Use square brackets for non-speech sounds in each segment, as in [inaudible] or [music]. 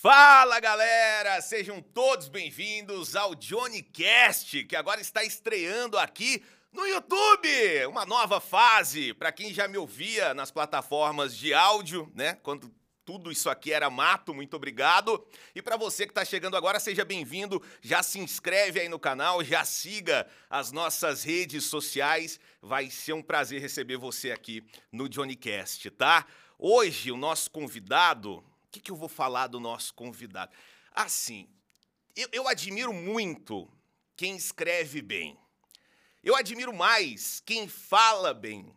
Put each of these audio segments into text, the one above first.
Fala galera, sejam todos bem-vindos ao Johnny Cast, que agora está estreando aqui no YouTube. Uma nova fase para quem já me ouvia nas plataformas de áudio, né? Quando tudo isso aqui era mato, muito obrigado. E para você que está chegando agora, seja bem-vindo. Já se inscreve aí no canal, já siga as nossas redes sociais. Vai ser um prazer receber você aqui no Johnny Cast, tá? Hoje o nosso convidado que, que eu vou falar do nosso convidado? Assim, eu, eu admiro muito quem escreve bem. Eu admiro mais quem fala bem.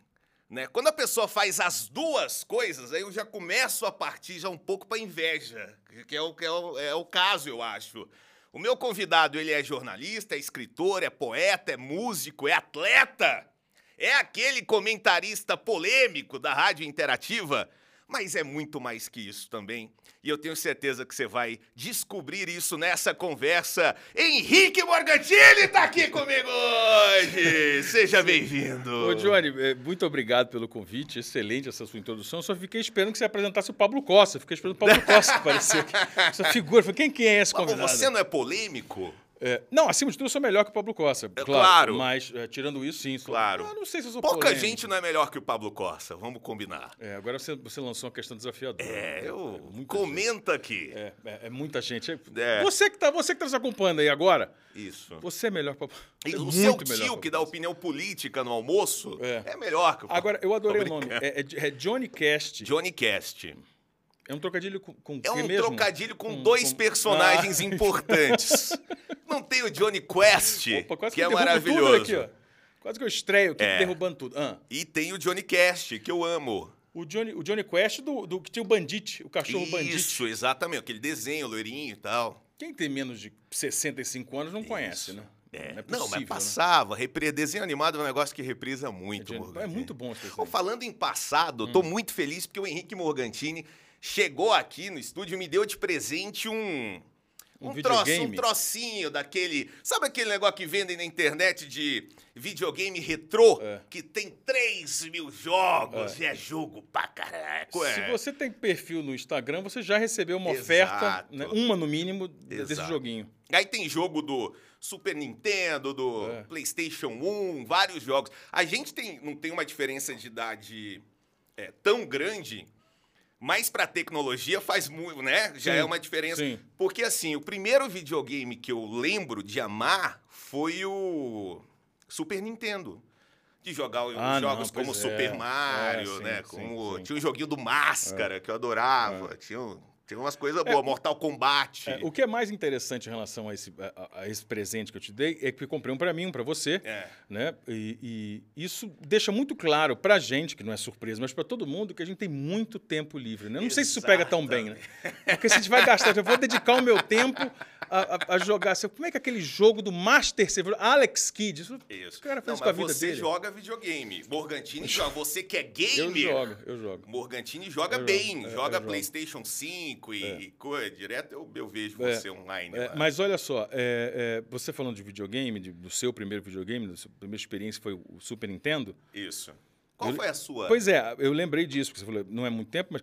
Né? Quando a pessoa faz as duas coisas, aí eu já começo a partir já um pouco para inveja, que, é o, que é, o, é o caso, eu acho. O meu convidado, ele é jornalista, é escritor, é poeta, é músico, é atleta, é aquele comentarista polêmico da rádio interativa mas é muito mais que isso também. E eu tenho certeza que você vai descobrir isso nessa conversa. Henrique Morgantini está aqui comigo hoje! [laughs] Seja bem-vindo! Ô, Johnny, é, muito obrigado pelo convite. Excelente essa sua introdução. Eu só fiquei esperando que você apresentasse o Pablo Costa. Fiquei esperando o Pablo [laughs] Costa aparecer aqui. Essa figura. Quem, quem é esse convidado? Mas você não é polêmico? É, não, acima de tudo, eu sou melhor que o Pablo Costa. É, claro. claro. Mas, é, tirando isso, sim. Sou, claro. Ah, não sei se eu sou Pouca polêmico. gente não é melhor que o Pablo Costa, vamos combinar. É, agora você, você lançou uma questão desafiadora. É, eu. É, comenta gente. aqui. É, muita gente. Você que está você que tá nos acompanhando aí agora. Isso. Você é melhor que o E o seu tio que dá opinião política no almoço é, melhor que o Agora, eu adorei o nome. É, Johnny Cast. Johnny Cast. É um trocadilho com, com É um mesmo? trocadilho com, com dois com... personagens ah. importantes. [laughs] Não tem o Johnny Quest, Opa, que, que é maravilhoso. Aqui, quase que eu estreio aqui, é. derrubando tudo. Ah. E tem o Johnny Cast, que eu amo. O Johnny, o Johnny Quest do, do que tinha o Bandit, o cachorro Isso, Bandit. Isso, exatamente. Aquele desenho loirinho e tal. Quem tem menos de 65 anos não Isso. conhece, né? É. Não, é possível, não, mas passava. Né? Desenho animado é um negócio que reprisa muito. É, é muito bom esse desenho. Falando em passado, hum. tô muito feliz porque o Henrique Morgantini chegou aqui no estúdio e me deu de presente um. Um, um troço, um trocinho daquele. Sabe aquele negócio que vendem na internet de videogame retrô? É. Que tem 3 mil jogos é. e é jogo pra caraca. É. Se você tem perfil no Instagram, você já recebeu uma Exato. oferta, né, uma no mínimo, Exato. desse joguinho. Aí tem jogo do Super Nintendo, do é. PlayStation 1, vários jogos. A gente tem, não tem uma diferença de idade é, tão grande mas para tecnologia faz muito, né? Já sim, é uma diferença. Sim. Porque assim, o primeiro videogame que eu lembro de amar foi o Super Nintendo. De jogar ah, jogos não, como é. Super Mario, é, sim, né? Como, Tinha um joguinho do Máscara, é. que eu adorava. É. Tinha um tem umas coisas é, boas, Mortal Kombat. É, o que é mais interessante em relação a esse, a, a esse presente que eu te dei é que eu comprei um para mim, um para você. É. Né? E, e, isso deixa muito claro para a gente, que não é surpresa, mas para todo mundo, que a gente tem muito tempo livre. Né? Não Exato. sei se isso pega tão bem, né? Porque se a gente vai gastar, eu vou dedicar o meu tempo a, a, jogar. Como é que é aquele jogo do Master Server, Alex Kidd? Isso. isso. O cara fez não, com a vida você dele. joga videogame. Morgantini joga. Você que é gamer. Eu jogo, eu jogo. Morgantini joga eu bem. Jogo. joga PlayStation 5 e, é. coisa, direto eu, eu vejo é. você online. É, mas olha só, é, é, você falando de videogame, de, do seu primeiro videogame, da sua primeira experiência foi o Super Nintendo. Isso. Qual eu, foi a sua? Pois é, eu lembrei disso, porque você falou, não é muito tempo, mas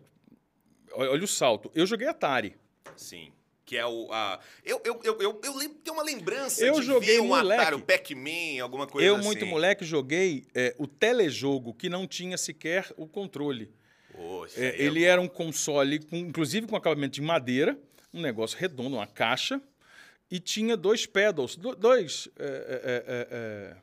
olha, olha o salto. Eu joguei Atari. Sim que é o. A... Eu, eu, eu, eu, eu tenho uma lembrança eu de joguei ver um moleque, Atari, o Pac-Man, alguma coisa eu, assim. Eu, muito moleque, joguei é, o telejogo, que não tinha sequer o controle. Poxa, é, ele era um console, com, inclusive com acabamento de madeira, um negócio redondo, uma caixa, e tinha dois pedals, dois. É, é, é, é,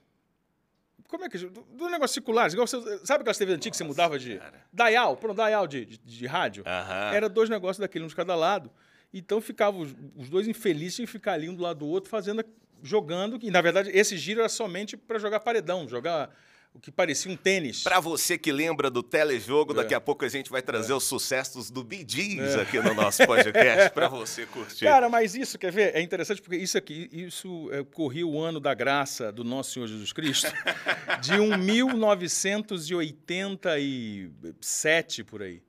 como é que. Do, do negócio circular. Você, sabe aquelas TV antigas que você mudava de. Cara. Dial, pronto, dial de, de, de rádio? Uh -huh. Era dois negócios daquele, um de cada lado. Então ficavam os, os dois infelizes que ficar ali um do lado do outro, fazendo, jogando. E na verdade, esse giro era somente para jogar paredão, jogar o que parecia um tênis. Para você que lembra do telejogo, é. daqui a pouco a gente vai trazer é. os sucessos do Gees é. aqui no nosso podcast para você curtir. [laughs] Cara, mas isso, quer ver? É interessante porque isso aqui, isso é, corria o ano da graça do nosso Senhor Jesus Cristo, de um 1987 por aí.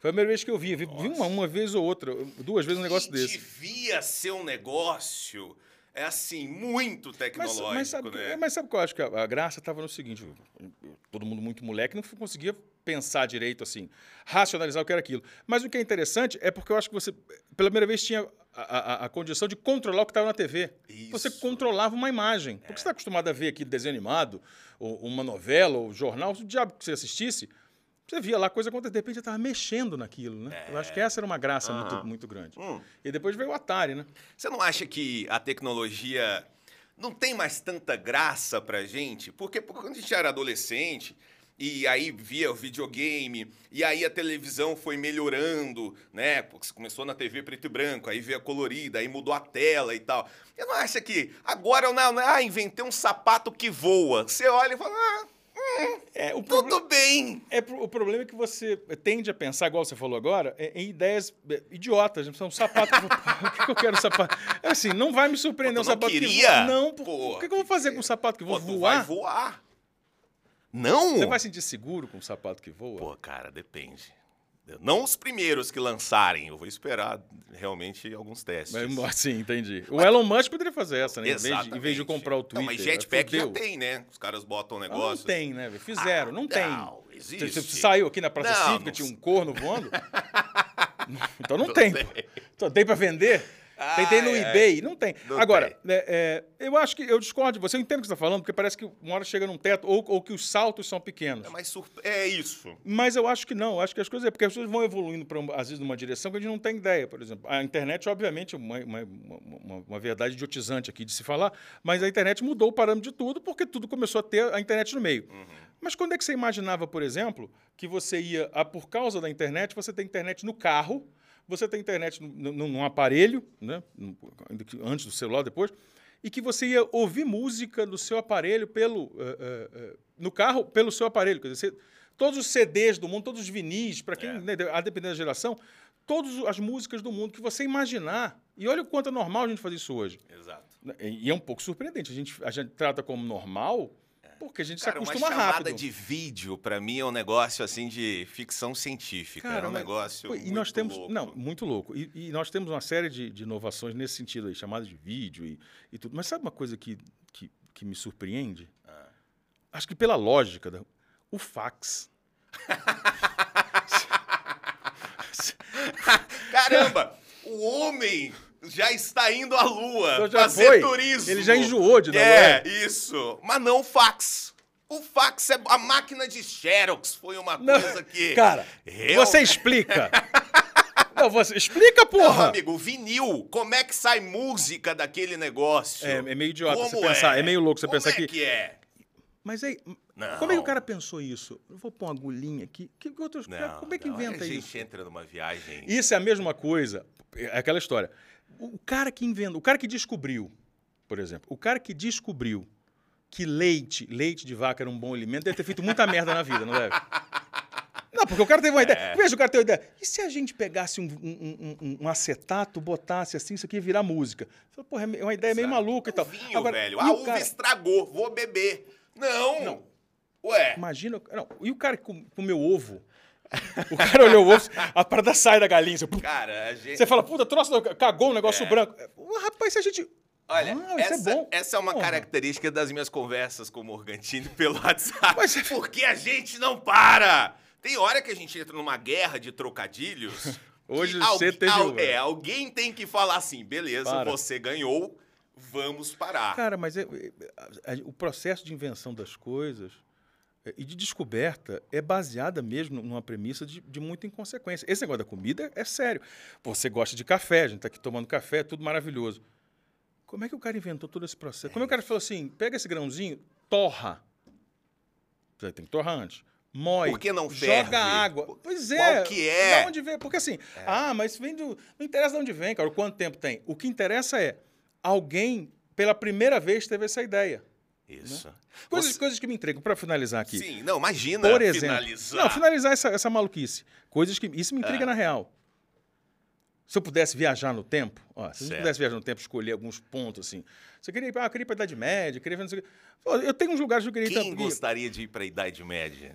Foi a primeira vez que eu vi. Vi, vi uma, uma, vez ou outra, duas vezes um negócio desse. Devia ser um negócio é assim, muito tecnológico, mas, mas sabe, né? Mas sabe o que eu acho que a, a graça estava no seguinte: todo mundo muito moleque não conseguia pensar direito, assim, racionalizar o que era aquilo. Mas o que é interessante é porque eu acho que você, pela primeira vez, tinha a, a, a condição de controlar o que estava na TV. Isso. Você controlava uma imagem. Porque você está acostumado a ver aqui desenho animado, ou uma novela, ou jornal, o diabo que você assistisse, você via lá coisa acontecer, de repente você estava mexendo naquilo, né? Eu acho que essa era uma graça muito, muito grande. Hum. E depois veio o Atari, né? Você não acha que a tecnologia não tem mais tanta graça pra gente? Porque, porque quando a gente era adolescente, e aí via o videogame, e aí a televisão foi melhorando, né? Porque começou na TV preto e branco, aí veio a colorida, aí mudou a tela e tal. Você não acha que agora eu não, ah, inventei um sapato que voa. Você olha e fala, ah, É, o tudo bem. É, o problema é que você tende a pensar, igual você falou agora, é- em ideias é, idiotas. São um sapato. que eu vou- Por que, que eu quero um sapato? É assim, não vai me surpreender Pô, um sapato que queria? voa. Não, por, Pô, por que, que eu vou fazer com um sapato que Pô, voa? tu voar? vai voar. Não? Você vai sentir seguro com um sapato que voa? Pô, cara, depende. Não os primeiros que lançarem. Eu vou esperar realmente alguns testes. Mas, assim, entendi. O Elon Musk poderia fazer essa, né? Em vez, de, em vez de comprar o Não, Twitter. mas jetpack já tem, né? Os caras botam um Ah, negócio. Não tem, né? Fizeram, Ah, não tem. não, existe. você saiu aqui na Praça Não, Cívica, não tinha um corno voando? [laughs] então não, Não tem. tem. Então, tem pra vender? Tentei no eBay, não tem. Não Agora, tem. né, é, eu acho que eu discordo de você, eu entendo o que você está falando, porque parece que uma hora chega num teto, ou, ou que os saltos são pequenos. É, mais surp... é isso. Mas eu acho que não, eu acho que as coisas é porque as pessoas vão evoluindo, pra, às vezes, numa direção que a gente não tem ideia, por exemplo. A internet, obviamente, é uma, uma, uma, uma verdade idiotizante aqui de se falar, mas a internet mudou o parâmetro de tudo, porque tudo começou a ter a internet no meio. Mas quando é que você imaginava, por exemplo, que você ia, por causa da internet, você tem internet no carro, você tem internet no- no- num aparelho, né? antes do celular, depois, e que você ia ouvir música no seu aparelho pelo eh, eh, eh, no carro pelo seu aparelho, quer dizer, você- todos os CDs do mundo, todos os vinis, para quem, É. né, a depender da geração, todas as músicas do mundo que você imaginar. E olha o quanto é normal a gente fazer isso hoje. Exato. E é um pouco surpreendente. A gente, a gente trata como normal porque a gente Cara, se uma acostuma chamada rápido. de vídeo, pra mim, é um negócio assim de ficção científica. é um mas- negócio. pô, e muito nós temos louco. não muito louco e, e nós temos uma série de, de inovações nesse sentido aí chamadas de vídeo e, e tudo mas sabe uma coisa que, que, que me surpreende Ah. acho que pela lógica da, o fax [laughs] [laughs] Caramba! o homem já está indo à lua Então já fazer foi. turismo. Ele já enjoou de dar É, isso. Mas não o fax. O fax é a máquina de Xerox. Foi uma Não, coisa que. cara Real- você explica [laughs] não você explica Não, porra amigo, vinil. Como é que sai música daquele negócio? é, é meio idiota você Como pensar é meio louco você Como pensar é que, que é? mas aí Não. como é que o cara pensou isso eu vou pôr uma agulhinha aqui que, que outros Não, como é que não, inventa a gente isso entra numa viagem. Isso é a mesma coisa. É aquela história. O cara que inventou, o cara que descobriu, por exemplo, o cara que descobriu que leite, leite de vaca era um bom alimento, deve ter feito muita merda na vida, não deve? Não, porque o cara teve uma É. ideia. Veja, o cara teve uma ideia. E se a gente pegasse um, um- um- um acetato, botasse assim, isso aqui ia virar música? Falei, Porra, é uma ideia meio Exato. maluca e tal. O vinho, Agora, velho. A o uva cara- estragou, vou beber. Não. Não. Ué. Imagina. Não, e o cara que com- comeu ovo? O cara olhou o ovo, a parada sai da galinha. Você, Cara, a gente. Você fala, puta, troço, cagou um negócio É. branco. Ué, Rapaz, se a gente. Olha, Ah, isso essa, é bom. essa é uma Porra. característica das minhas conversas com o Morgantini pelo [laughs] WhatsApp. Mas- é Porque a gente não para! Tem hora que a gente entra numa guerra de trocadilhos. [laughs] Hoje você teve al- um, É, alguém tem que falar assim, beleza, Para. você ganhou, vamos parar. Cara, mas é- é- o processo de invenção das coisas é, e de descoberta é baseada mesmo numa premissa de, de muita inconsequência. Esse negócio da comida é sério. Você gosta de café, a gente tá aqui tomando café, tudo maravilhoso. Como é que o cara inventou todo esse processo? Como é que o cara falou assim, pega esse grãozinho, torra. Você tem que torrar antes. Mói. Por que não ferve? Joga água. Pois é. Qual que é? Da onde vem? Porque assim, ah, mas vem do. Não interessa de onde vem, cara, o quanto tempo tem. O que interessa é alguém, pela primeira vez, teve essa ideia. Isso. Coisas, Você- coisas que me entregam, para finalizar aqui. Sim, não, imagina Por exemplo. finalizar. Não, finalizar essa, essa maluquice. Coisas que. Isso me É. intriga na real. Se eu pudesse viajar no tempo, ó, se eu pudesse viajar no tempo, escolher alguns pontos assim. Você queria ir para ah, pra Idade Média, queria ver não sei o quê. Pô, Eu tenho uns lugares que eu queria ir Quem gostaria de ir para a Idade Média?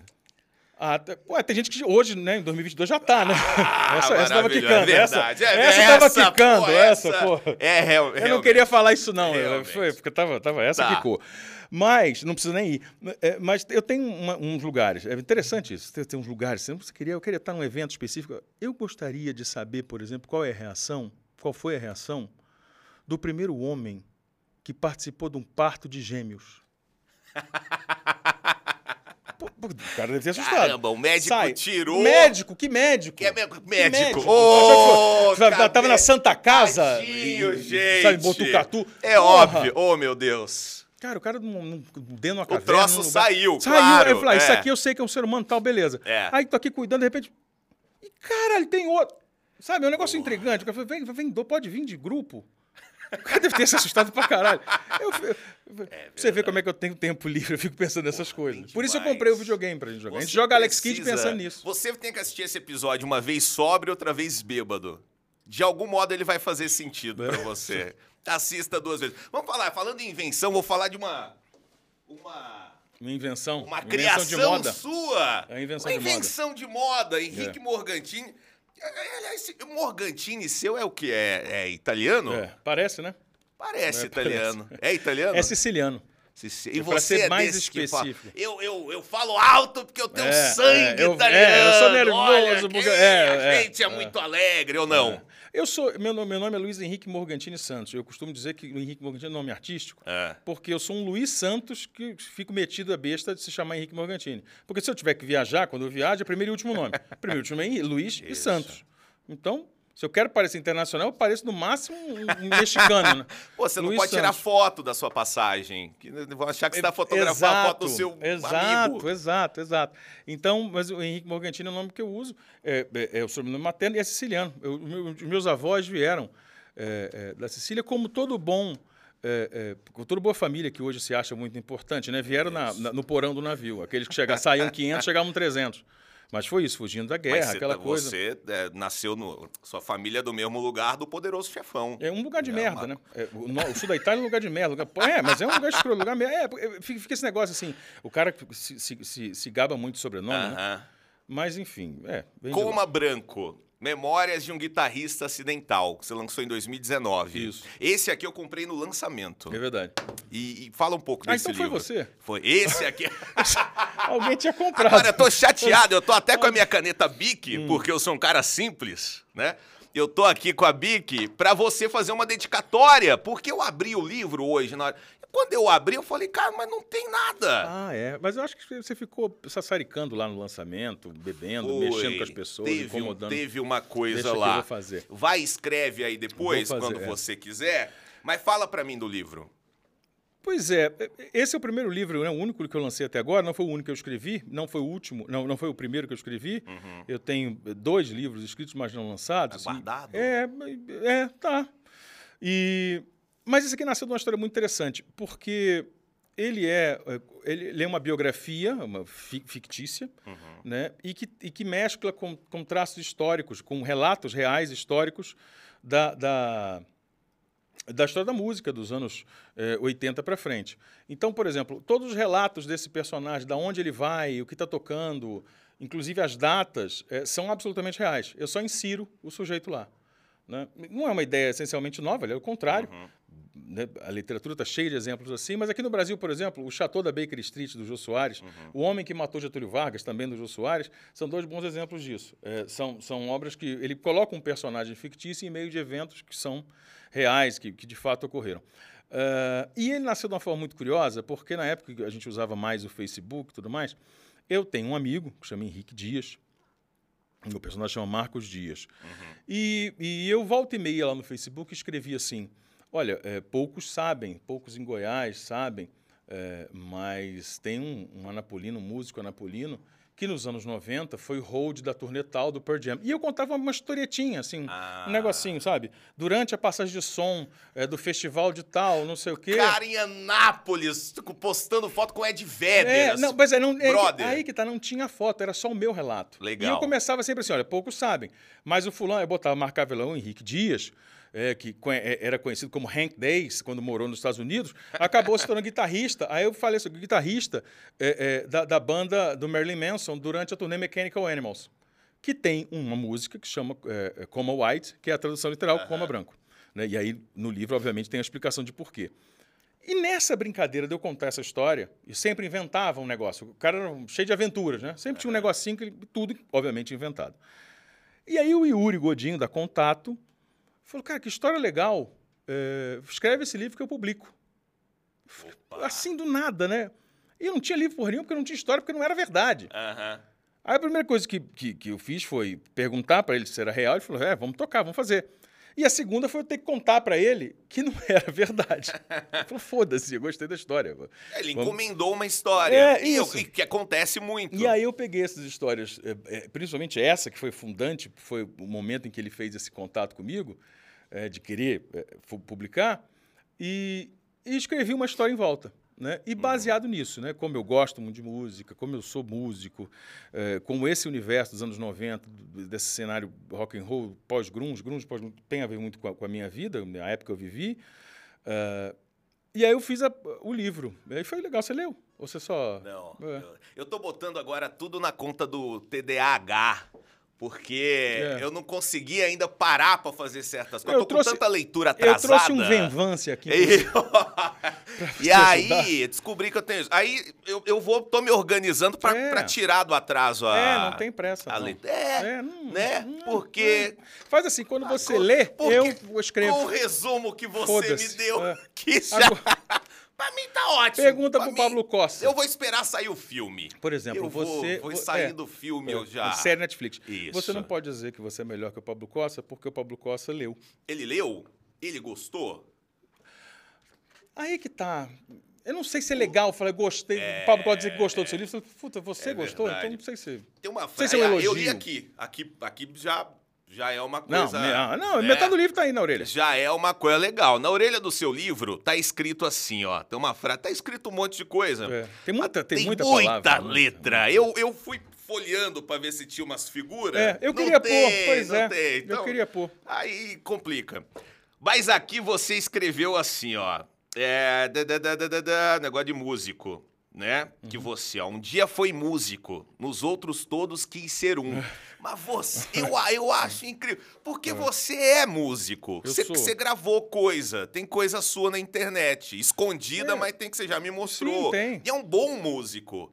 Ah, ué, tem gente que hoje, né, em 2022 já tá, né? Ah, [laughs] essa, essa tava quicando. é essa. É, essa essa, tava quicando, pô, essa, essa- pô. É, real, Eu não queria falar isso, não. Realmente. Foi, porque tava, tava essa Tá. quicou. Mas, não precisa nem ir. É, Mas eu tenho uma- uns lugares. É interessante isso. Tem, tem uns lugares. Você queria, eu queria estar num evento específico. Eu gostaria de saber, por exemplo, qual é a reação, qual foi a reação do primeiro homem que participou de um parto de gêmeos. [laughs] O cara deve ter assustado. Caramba, o médico Sai. tirou. Médico, que médico? Que é mé- Que médico. médico? Ô, Tava- na Santa Casa. Tadinho, e- gente. Sabe, Botucatu. É Porra. óbvio. Oh, meu Deus. Cara, o cara dentro de uma caverna. troço num lugar- saiu, Saiu. claro, Aí eu falei, ah, isso é. aqui eu sei que é um ser humano tal, beleza. É. Aí tô aqui cuidando, de repente... E caralho, tem outro. Sabe, é um negócio intrigante. O cara falou, vem, vem, pode vir de grupo. [laughs] O cara deve ter se assustado pra caralho. Eu, eu- você vê como é que eu tenho tempo livre, eu fico pensando nessas coisas. Por isso eu comprei o videogame pra gente jogar. a gente Você joga Alex Kidd pensando nisso. Você tem que assistir esse episódio uma vez sóbrio, outra vez bêbado. De algum modo ele vai fazer sentido É. pra [laughs] você. Assista duas vezes. Vamos falar, falando em invenção, vou falar de uma. Uma. Uma invenção. Uma invenção criação de moda. sua. É a invenção uma de moda. invenção de moda. Henrique É. Morgantini. Aliás, Morgantini seu é o que? É, é italiano? É, parece, né? Parece É, italiano. [laughs] É italiano? É siciliano. E É você ser é mais específico. eu, eu, eu falo alto porque eu tenho É, sangue é, eu- italiano. é, eu sou nervoso olha porque- que é, a é, gente é, é. muito alegre, ou não? Eu sou. Meu nome, meu nome é Luiz Henrique Morgantini Santos. Eu costumo dizer que o Henrique Morgantini é nome artístico. É. Porque eu sou um Luiz Santos que fico metido a besta de se chamar Henrique Morgantini. Porque se eu tiver que viajar, quando eu viajo, é primeiro e último nome. Primeiro e último é Luiz e Isso. Santos. Então, se eu quero parecer internacional, eu pareço no máximo um, mexicano, né? [laughs] Pô, você não Luiz pode tirar Santos. foto da sua passagem. Vão achar que você está fotografando a foto do seu exato, amigo. Exato, exato. Então, mas o Henrique Morgantini é o nome que eu uso. É, é, é o sobrenome materno e é siciliano. Eu- meu- os meus avós vieram é, é, da Sicília, como todo bom. É, é, como toda boa família que hoje se acha muito importante, né? Vieram na- na- no porão do navio. Aqueles que chegavam, saíam 500, [laughs] chegavam 300. Mas foi isso, fugindo da guerra, aquela tá- coisa. você é, nasceu no. Sua família é do mesmo lugar do poderoso chefão. É um lugar de É merda, uma- né? É, o, no- o sul da Itália é um lugar de merda. lugar- É, mas é um lugar escroto, lugar merda. É, fica, fica esse negócio assim, o cara se, se, se, se gaba muito sobrenome, né? Aham. Mas, enfim, é. Coma Branco. Memórias de um guitarrista acidental, que você lançou em 2019. Isso. Esse aqui eu comprei no lançamento. É verdade. E, e fala um pouco Ah, desse então foi você? Foi. Esse aqui. [laughs] Alguém tinha comprado. Agora, eu tô chateado, eu tô até com a minha caneta Bic, porque eu sou um cara simples, né? Eu tô aqui com a Bic pra você fazer uma dedicatória, porque eu abri o livro hoje na. Quando eu abri, eu falei, cara, mas não tem nada. Ah, é. Mas eu acho que você ficou sassaricando lá no lançamento, bebendo, Foi. mexendo com as pessoas, teve, um- incomodando. teve uma coisa Deixa que eu lá. vou fazer. Vai, escreve aí depois, fazer, quando é. você quiser. Mas fala pra mim do livro. Pois é, esse é o primeiro livro, né, o único que eu lancei até agora, não foi o único que eu escrevi, não foi o último, não, não foi o primeiro que eu escrevi. Eu tenho dois livros escritos, mas não lançados. Tá guardado? E- É, é, tá. E, mas esse aqui nasceu de uma história muito interessante, porque ele é, ele, ele é uma biografia, uma fi- fictícia, né, e, que, e que mescla com, com traços históricos, com relatos reais históricos da- da da história da música dos anos eh, 80 para frente. Então, por exemplo, todos os relatos desse personagem, da onde ele vai, o que está tocando, inclusive as datas, eh, são absolutamente reais. Eu só insiro o sujeito lá. né? Não é uma ideia essencialmente nova, é o contrário. Né? A literatura está cheia de exemplos assim, mas aqui no Brasil, por exemplo, o Chateau da Baker Street, do Jô Soares, O Homem que Matou Getúlio Vargas, também do Jô Soares, são dois bons exemplos disso. Eh, são, são obras que ele coloca um personagem fictício em meio de eventos que são reais, que, que de fato ocorreram. Ah, e ele nasceu de uma forma muito curiosa, porque na época que a gente usava mais o Facebook e tudo mais, eu tenho um amigo que chama Henrique Dias, o meu personagem chama Marcos Dias. E, e eu volta e meia lá no Facebook escrevi assim: olha, é, poucos sabem, poucos em Goiás sabem, é, mas tem um, um anapolino, um músico anapolino, que nos anos 90 foi hold da turnê tal do Pearl Jam. E eu contava uma historietinha, assim, Ah. um negocinho, sabe? Durante a passagem de som é, do festival de tal, não sei o quê. Cara em Anápolis, postando foto com Ed Vedder. É, não, mas é, não, é aí que tá, não tinha foto, era só o meu relato. Legal. E eu começava sempre assim, olha, poucos sabem, mas o fulano, eu botava, marcava lá o Henrique Dias, é, que é, era conhecido como Hank Days, quando morou nos Estados Unidos, acabou se tornando [laughs] guitarrista. Aí eu falei assim, guitarrista é, é, da, da, banda do Marilyn Manson durante a turnê Mechanical Animals, que tem uma música que chama é, é, Coma White, que é a tradução literal, uhum. Coma Branco. Né? E aí, no livro, obviamente, tem a explicação de porquê. E nessa brincadeira de eu contar essa história, e sempre inventava um negócio. O cara era cheio de aventuras, né? Sempre tinha um negocinho, que, tudo, obviamente, inventado. E aí o Yuri Godinho, da Contato, Falou, cara, que história legal. É, escreve esse livro que eu publico. Assim do nada, né? E eu não tinha livro por nenhum, porque não tinha história, porque não era verdade. Uhum. Aí a primeira coisa que, que, que eu fiz foi perguntar para ele se era real. Ele falou: é, vamos tocar, vamos fazer. E a segunda foi eu ter que contar para ele que não [laughs] era verdade. Ele falou: foda-se, eu gostei da história. É, ele Vamos... encomendou uma história. É, isso. E, que acontece muito. E aí eu peguei essas histórias, é, principalmente essa, que foi fundante, foi o momento em que ele fez esse contato comigo é, de querer é, publicar, e, e, escrevi uma história em volta. Né? E uhum. baseado uhum. nisso, né? como eu gosto muito de música, como eu sou músico, é, como esse universo dos anos 90, desse cenário rock and roll, pós-grunge, grunge, pós tem a ver muito com a, com a, minha vida, a época que eu vivi. Uh, e aí eu fiz a, o livro. E aí foi legal. Você leu? Ou você só... Não. É. Eu estou botando agora tudo na conta do TDAH porque é. eu não consegui ainda parar para fazer certas coisas. Eu, tô trouxe, com tanta leitura atrasada. Eu trouxe um venvance aqui. E, [laughs] e aí, descobri que eu tenho. Aí eu, eu vou, tô me organizando para é. tirar do atraso a. É, não tem pressa. A leitura. É, é não, né? Não, porque. Faz assim, quando você ah, lê, eu escrevo. Com o resumo que você me deu, é. que já. Agora... [laughs] Pra mim tá ótimo. Pergunta pra pro Pablo Costa. Eu vou esperar sair o filme. Por exemplo, eu você. Vou, vou sair é, do filme, é, eu já. Série Netflix. Isso. Você não pode dizer que você é melhor que o Pablo Costa porque o Pablo Costa leu. Ele leu? Ele gostou? Aí que tá. Eu não sei se é legal, eu falei, gostei. É, o Pablo pode dizer que gostou do seu livro. Puta, você é gostou? Então não sei se. Tem uma frase. Se é um elogio. Eu li aqui. Aqui, aqui já já é uma coisa. Não, não né? metade do livro tá aí na orelha. Já é uma coisa legal. Na orelha do seu livro tá escrito assim, ó. Tem uma frase, tá escrito um monte de coisa. É. Tem muita, tem, tem muita, muita palavra, letra. Eu, eu fui folheando para ver se tinha umas figuras. É, eu queria tem, pôr, pois é. Tem. Então, eu queria pôr. Aí complica. Mas aqui você escreveu assim, ó. É, da, da, da, da, negócio de músico né? Uhum. Que você, ó, um dia foi músico, nos outros todos quis ser um. [laughs] Mas você, eu, eu acho incrível, porque é. você é músico. Você, você, gravou coisa, tem coisa sua na internet, escondida, é. mas tem que você já me mostrou. Sim, tem. E é um bom músico.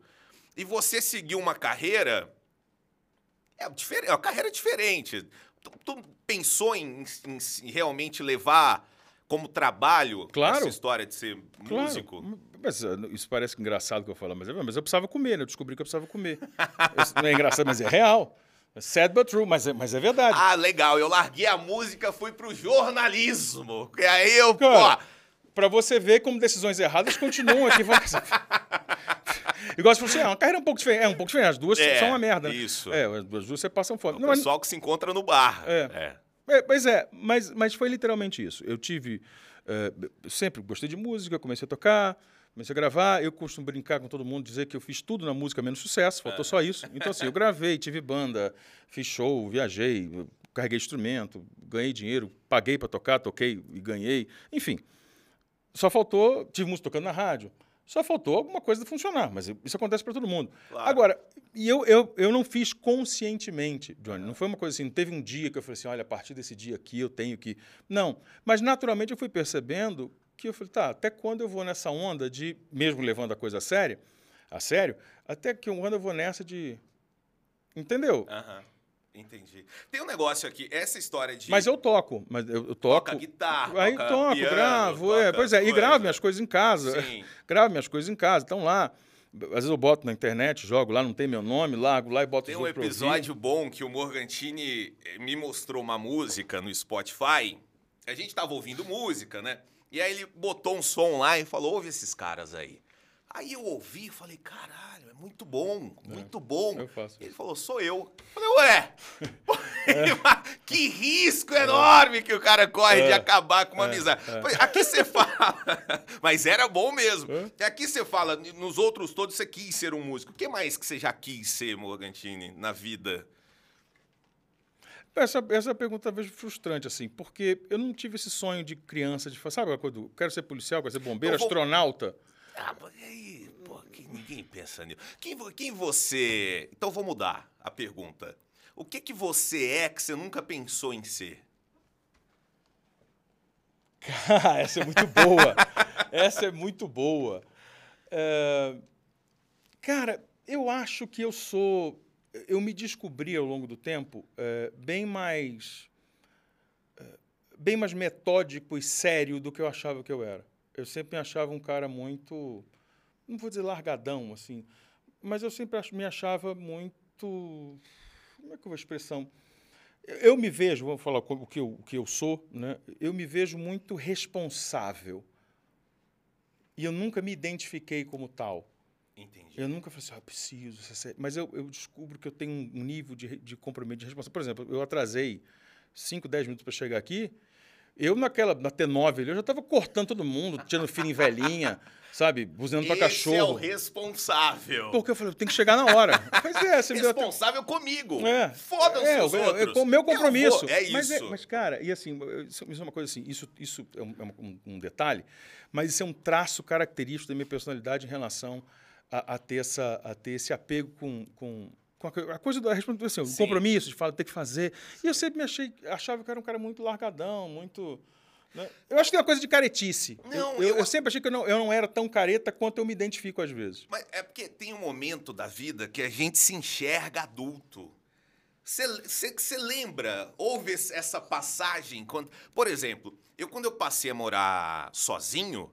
E você seguiu uma carreira. É, diferente, é uma carreira diferente. Tu, tu pensou em, em, em realmente levar como trabalho claro. essa história de ser claro. músico? Mas, ah, isso parece engraçado que eu falo, mas, é, mas eu precisava comer, né? Eu descobri que eu precisava comer. isso não é engraçado, mas é real. É sad but true, mas é, mas é verdade. Ah, legal. Eu larguei a música, fui pro jornalismo. E aí eu, Cara, pô... Pra você ver como decisões erradas continuam aqui. [laughs] Igual se você é uma carreira um pouco diferente. É um pouco diferente. As duas é, são uma merda. Né? Isso. É, as duas você passam fome. É o não, pessoal mas... que se encontra no bar. É. é. É, pois é, mas, mas foi literalmente isso. Eu tive. Uh, sempre gostei de música, comecei a tocar, comecei a gravar. Eu costumo brincar com todo mundo, dizer que eu fiz tudo na música menos sucesso, faltou é. só isso. Então, assim, eu gravei, tive banda, fiz show, viajei, carreguei instrumento, ganhei dinheiro, paguei para tocar, toquei e ganhei. Enfim, só faltou. Tive música tocando na rádio. Só faltou alguma coisa funcionar, mas isso acontece para todo mundo. Claro. Agora, e eu, eu, eu não fiz conscientemente, Johnny. Não foi uma coisa assim, não teve um dia que eu falei assim, olha, a partir desse dia aqui eu tenho que. Não. Mas naturalmente eu fui percebendo que eu falei, tá, até quando eu vou nessa onda de, mesmo levando a coisa a sério, a sério, até que quando eu vou nessa de. Entendeu? Aham. Uhum. Entendi. Tem um negócio aqui, essa história de. Mas eu toco, mas eu, eu toco. Toca guitarra. Aí toca toco, piano, gravo. Toca é, pois é, coisa. e gravo minhas coisas em casa. Sim. [laughs] gravo minhas coisas em casa. Estão lá. Às vezes eu boto na internet, jogo lá, não tem meu nome, largo lá e boto Tem um episódio bom que o Morgantini eh, me mostrou uma música no Spotify. A gente tava ouvindo música, né? E aí ele botou um som lá e falou: ouve esses caras aí. Aí eu ouvi e falei, caralho, é muito bom, é, muito bom. Eu faço. Ele falou, sou eu. eu falei, ué, [laughs] é. [laughs] que risco enorme que o cara corre é. de acabar com uma é. amizade. É. Aqui você [laughs] fala, mas era bom mesmo. É. Aqui você fala, nos outros todos você quis ser um músico. O que mais que você já quis ser, Morgantini, na vida? Essa, essa pergunta talvez frustrante, assim, porque eu não tive esse sonho de criança, de falar, sabe uma coisa, quero ser policial, quero ser bombeiro, vou... astronauta. Ah, mas aí, pô, que ninguém pensa nisso. Quem, quem você... Então vou mudar a pergunta. O que que você é que você nunca pensou em ser? [laughs] essa é muito boa. essa é muito boa. É... Cara, eu acho que eu sou eu me descobri ao longo do tempo é, bem mais é, bem mais metódico e sério do que eu achava que eu era. Eu sempre me achava um cara muito, não vou dizer largadão, assim, mas eu sempre me achava muito, como é que eu vou expressão? Eu me vejo, vamos falar o que eu, o que eu sou, né? eu me vejo muito responsável. E eu nunca me identifiquei como tal. Entendi. Eu nunca falei assim, ah, preciso. Mas eu, eu, descubro que eu tenho um nível de, de compromisso, de responsabilidade. Por exemplo, eu atrasei 5, 10 minutos para chegar aqui. Eu, naquela, na T9 ali, eu já estava cortando todo mundo, tirando filho em velhinha, [laughs] sabe? Buzinando para cachorro. É o responsável. Porque eu falei, eu tenho que chegar na hora. Mas é, você Responsável até... comigo. É. Foda-se é, os é, outros. É, meu compromisso. É isso. Mas, é, mas, cara, e assim, isso é uma coisa assim, isso, isso é um, um, um detalhe, mas isso é um traço característico da minha personalidade em relação a, a, ter, essa, a ter esse apego com, com, com a, coisa da responsabilidade, assim, o compromisso de falar, ter que fazer. E eu sempre me achei, achava que era um cara muito largadão, muito. Né? Eu acho que é uma coisa de caretice. Não, eu, eu, eu, sempre achei que eu não, eu não era tão careta quanto eu me identifico às vezes. Mas é porque tem um momento da vida que a gente se enxerga adulto. Você lembra? Houve essa passagem? Quando, por exemplo, eu quando eu passei a morar sozinho,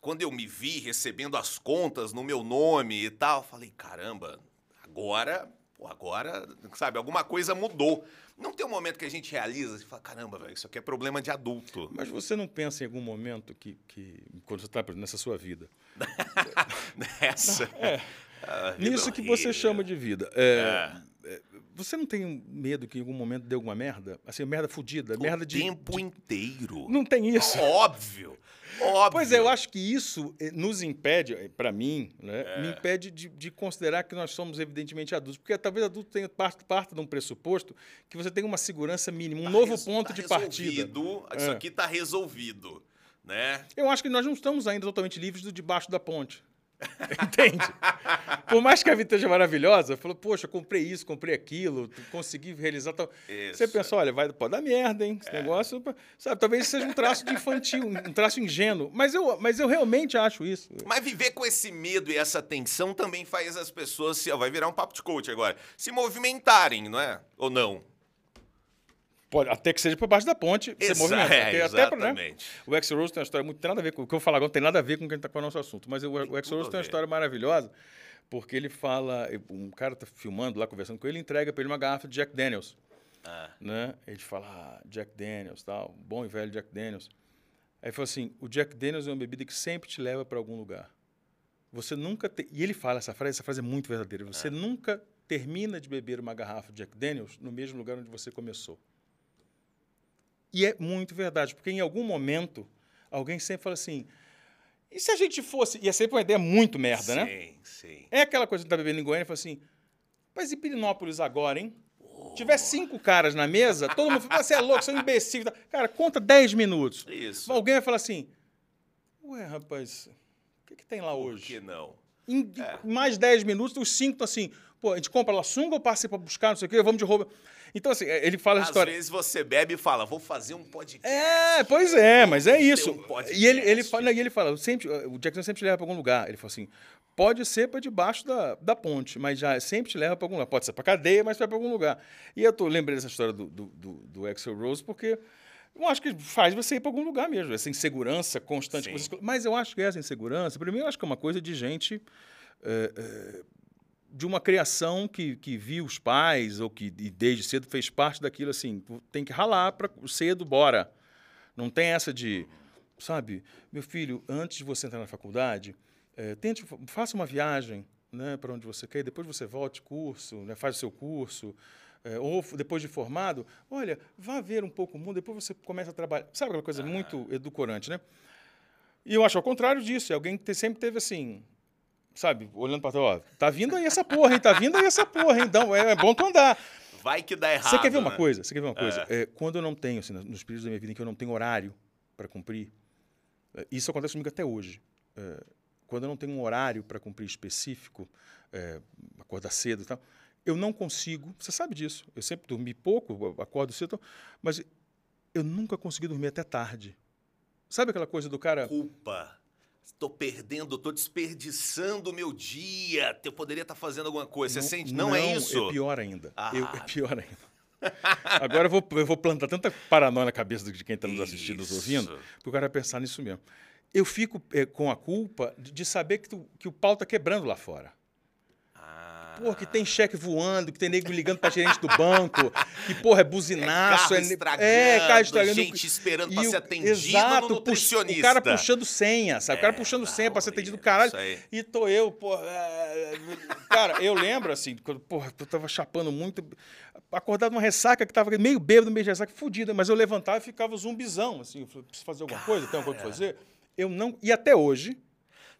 quando eu me vi recebendo as contas no meu nome e tal, falei, caramba, agora, agora, sabe, alguma coisa mudou. Não tem um momento que a gente realiza e fala, caramba, velho, isso aqui é problema de adulto. Mas você não pensa em algum momento que, que quando você está nessa sua vida? [laughs] nessa? [laughs] É. Nisso que você chama de vida. É, é. é, você não tem medo que em algum momento dê alguma merda? Assim, merda fodida, merda de... O tempo de... inteiro. Não tem isso. Óbvio. Óbvio. Pois é, eu acho que isso eh, nos impede, eh, para mim, né, é. me impede de, de, considerar que nós somos evidentemente adultos. Porque talvez adulto tenha parte, parte de um pressuposto que você tem uma segurança mínima, um tá novo ponto tá de partida. Isso é. aqui está resolvido. Né? Eu acho que nós não estamos ainda totalmente livres do debaixo da ponte. [laughs] Entende? Por mais que a vida esteja maravilhosa, falou, poxa, comprei isso, comprei aquilo, consegui realizar tal. Isso. Você pensa, olha, vai, pode dar merda, hein? Esse é. negócio. Sabe, talvez seja um traço de infantil, um traço ingênuo. Mas eu, mas eu realmente acho isso. Mas viver com esse medo e essa tensão também faz as pessoas se. Ó, vai virar um papo de coach agora. Se movimentarem, não é? Ou não? Pode, até que seja por baixo da ponte, Exa você movimenta. É, exatamente. Até, né, o X Rose tem uma história muito. Tem nada a ver com o que eu vou falar agora, não tem nada a ver com o que está com o nosso assunto. Mas o, o Rose tem uma história maravilhosa, porque ele fala. Um cara está filmando lá, conversando com ele, entrega para ele uma garrafa de Jack Daniels. Ah. Né? Ele fala, ah, Jack Daniels, tal, bom e velho Jack Daniels. Aí ele falou assim: o Jack Daniels é uma bebida que sempre te leva para algum lugar. Você nunca. Te... E ele fala essa frase, essa frase é muito verdadeira. Você ah. nunca termina de beber uma garrafa de Jack Daniels no mesmo lugar onde você começou. E é muito verdade, porque em algum momento alguém sempre fala assim: e se a gente fosse. E é sempre uma ideia muito merda, sim, né? Sim, sim. É aquela coisa que tá bebendo em Goiânia e fala assim: mas e Pirinópolis agora, hein? Oh. Tiver cinco caras na mesa, todo mundo fala, você é louco, você é um imbecil. Cara, conta dez minutos. Isso. Alguém vai falar assim: ué, rapaz, o que, que tem lá hoje? Por que não? Em é. mais dez minutos, os cinco estão assim: pô, a gente compra lá sunga ou passa para buscar, não sei o quê, vamos de roupa. Então, assim, ele fala Às a história. Às vezes você bebe e fala, vou fazer um podcast. É, pois é, mas é isso. Um e ele, ele fala, e ele fala, sempre, o Jackson sempre te leva para algum lugar. Ele fala assim: pode ser para debaixo da, da ponte, mas já sempre te leva para algum lugar. Pode ser para cadeia, mas vai para algum lugar. E eu tô lembrei dessa história do, do, do, do Axel Rose, porque eu acho que faz você ir para algum lugar mesmo, essa insegurança constante. Mas eu acho que essa insegurança, primeiro, eu acho que é uma coisa de gente. É, é, de uma criação que, que viu os pais ou que desde cedo fez parte daquilo assim, tem que ralar para cedo, bora. Não tem essa de, sabe, meu filho, antes de você entrar na faculdade, é, tente, faça uma viagem né, para onde você quer, depois você volte curso, né, faz o seu curso, é, ou depois de formado, olha, vá ver um pouco o mundo, depois você começa a trabalhar. Sabe aquela coisa muito edulcorante, né? E eu acho ao contrário disso, é alguém que sempre teve assim, sabe, olhando para trás, ó, tá vindo aí essa porra, hein? Tá vindo aí essa porra, hein? Então, é, é bom tu andar. Vai que dá errado. Você quer ver uma né? coisa? Você quer ver uma coisa? É. quando eu não tenho, assim, nos períodos da minha vida em que eu não tenho horário para cumprir, é, isso acontece comigo até hoje. É, quando eu não tenho um horário para cumprir específico, é, acordar cedo e tal, eu não consigo. Você sabe disso. Eu sempre dormi pouco, acordo cedo, mas eu nunca consegui dormir até tarde. Sabe aquela coisa do cara. Culpa. Estou perdendo, estou desperdiçando o meu dia. Eu poderia estar fazendo alguma coisa. Você não, sente? Não, não, é isso? É pior ainda. Ah. Eu, é pior ainda. Agora eu vou, eu vou plantar tanta paranoia na cabeça de quem está nos assistindo, nos ouvindo, porque o cara pensar nisso mesmo. Eu fico é, com a culpa de, de saber que, tu, que o pau está quebrando lá fora. Porra, que tem cheque voando, que tem nego ligando pra gerente do banco, que, porra, é buzinaço. É, carro é estragando, é carro estragando. gente esperando pra ser atendido exato, no nutricionista. O cara puxando senha, sabe? É, o cara puxando senha não, pra ser atendido, caralho. E tô eu, porra... É, cara, eu lembro, assim, quando, porra, eu tava chapando muito, acordado numa ressaca que tava meio bêbado, meio de ressaca, fodida, mas eu levantava e ficava zumbizão, assim, preciso fazer alguma coisa, tem alguma coisa pra fazer? Eu não... E até hoje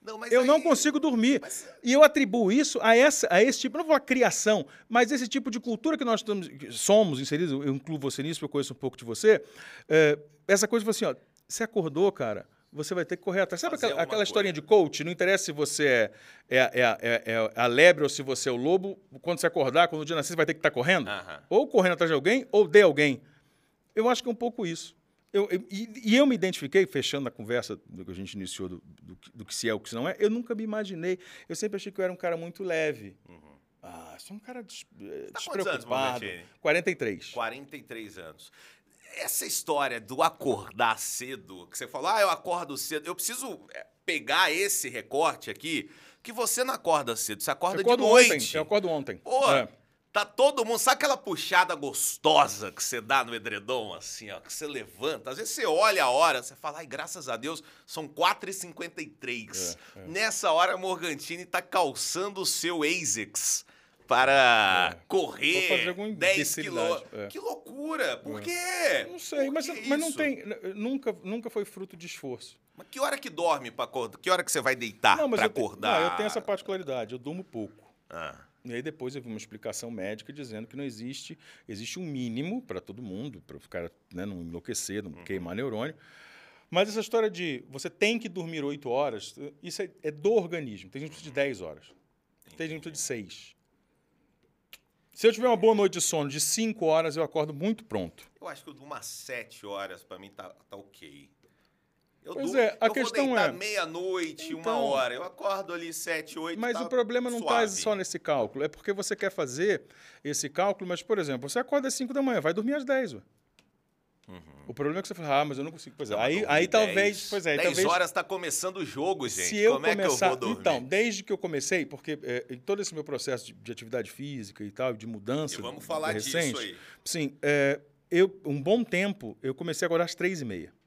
não, eu aí... não consigo dormir. Mas... E eu atribuo isso a, essa, a esse tipo, não vou falar criação, mas esse tipo de cultura que nós estamos, somos inseridos, eu incluo você nisso, porque eu conheço um pouco de você. É, essa coisa assim, ó, você acordou, cara, você vai ter que correr atrás. Sabe aquela, aquela historinha de coach? Não interessa se você é, é, é, é, é a lebre ou se você é o lobo, quando você acordar, quando o dia nascer, você vai ter que estar tá correndo. Uh -huh. Ou correndo atrás de alguém, ou de alguém. Eu acho que é um pouco isso. Eu, eu, e, e, eu me identifiquei, fechando a conversa do que a gente iniciou, do, do, do, que se é o que se não é, eu nunca me imaginei. Eu sempre achei que eu era um cara muito leve. Uhum. Ah, sou um cara des, tá despreocupado. Anos, 43. 43 anos. Essa história do acordar cedo, que você falou, ah, eu acordo cedo. Eu preciso é, pegar esse recorte aqui, que você não acorda cedo, você acorda de noite. Ontem, eu acordo ontem. Pô, é. Tá todo mundo. Sabe aquela puxada gostosa que você dá no edredom, assim, ó? Que você levanta. Às vezes você olha a hora, você fala, ai, graças a Deus, são 4h53. É, é. Nessa hora, a Morgantini tá calçando o seu ASICS para é. correr 10 quilômetros. É. Que loucura! Por é. quê? Não sei, mas, mas não tem. Nunca, nunca foi fruto de esforço. Mas que hora que dorme para acordar? Que hora que você vai deitar para acordar? Não, eu tenho essa particularidade, eu durmo pouco. Ah. E aí depois eu vi uma explicação médica dizendo que não existe, existe um mínimo para todo mundo, para o cara né, não enlouquecer, não uhum. queimar neurônio. Mas essa história de você tem que dormir oito horas, isso é, é, do organismo. Tem gente que precisa de 10 horas. Tem gente que precisa de 6. Se eu tiver uma boa noite de sono de 5 horas, eu acordo muito pronto. Eu acho que umas 7 horas, para mim, tá, tá ok. Eu pois é, a eu questão vou é meia-noite, então, uma hora. Eu acordo ali sete, oito. Mas tá o problema não está só nesse cálculo. É porque você quer fazer esse cálculo, mas, por exemplo, você acorda às 5 da manhã, vai dormir às 10. Uhum. O problema é que você fala, ah, mas eu não consigo. Pois é, aí, aí talvez. Pois é, 10 talvez, horas está começando o jogo, gente. Se eu Como começar, é que eu vou dormir? Então, desde que eu comecei, porque é, em todo esse meu processo de, de, atividade física e tal, de mudança. E vamos falar recente, disso aí. Sim, é, eu, um bom tempo, eu comecei agora às 3 e meia.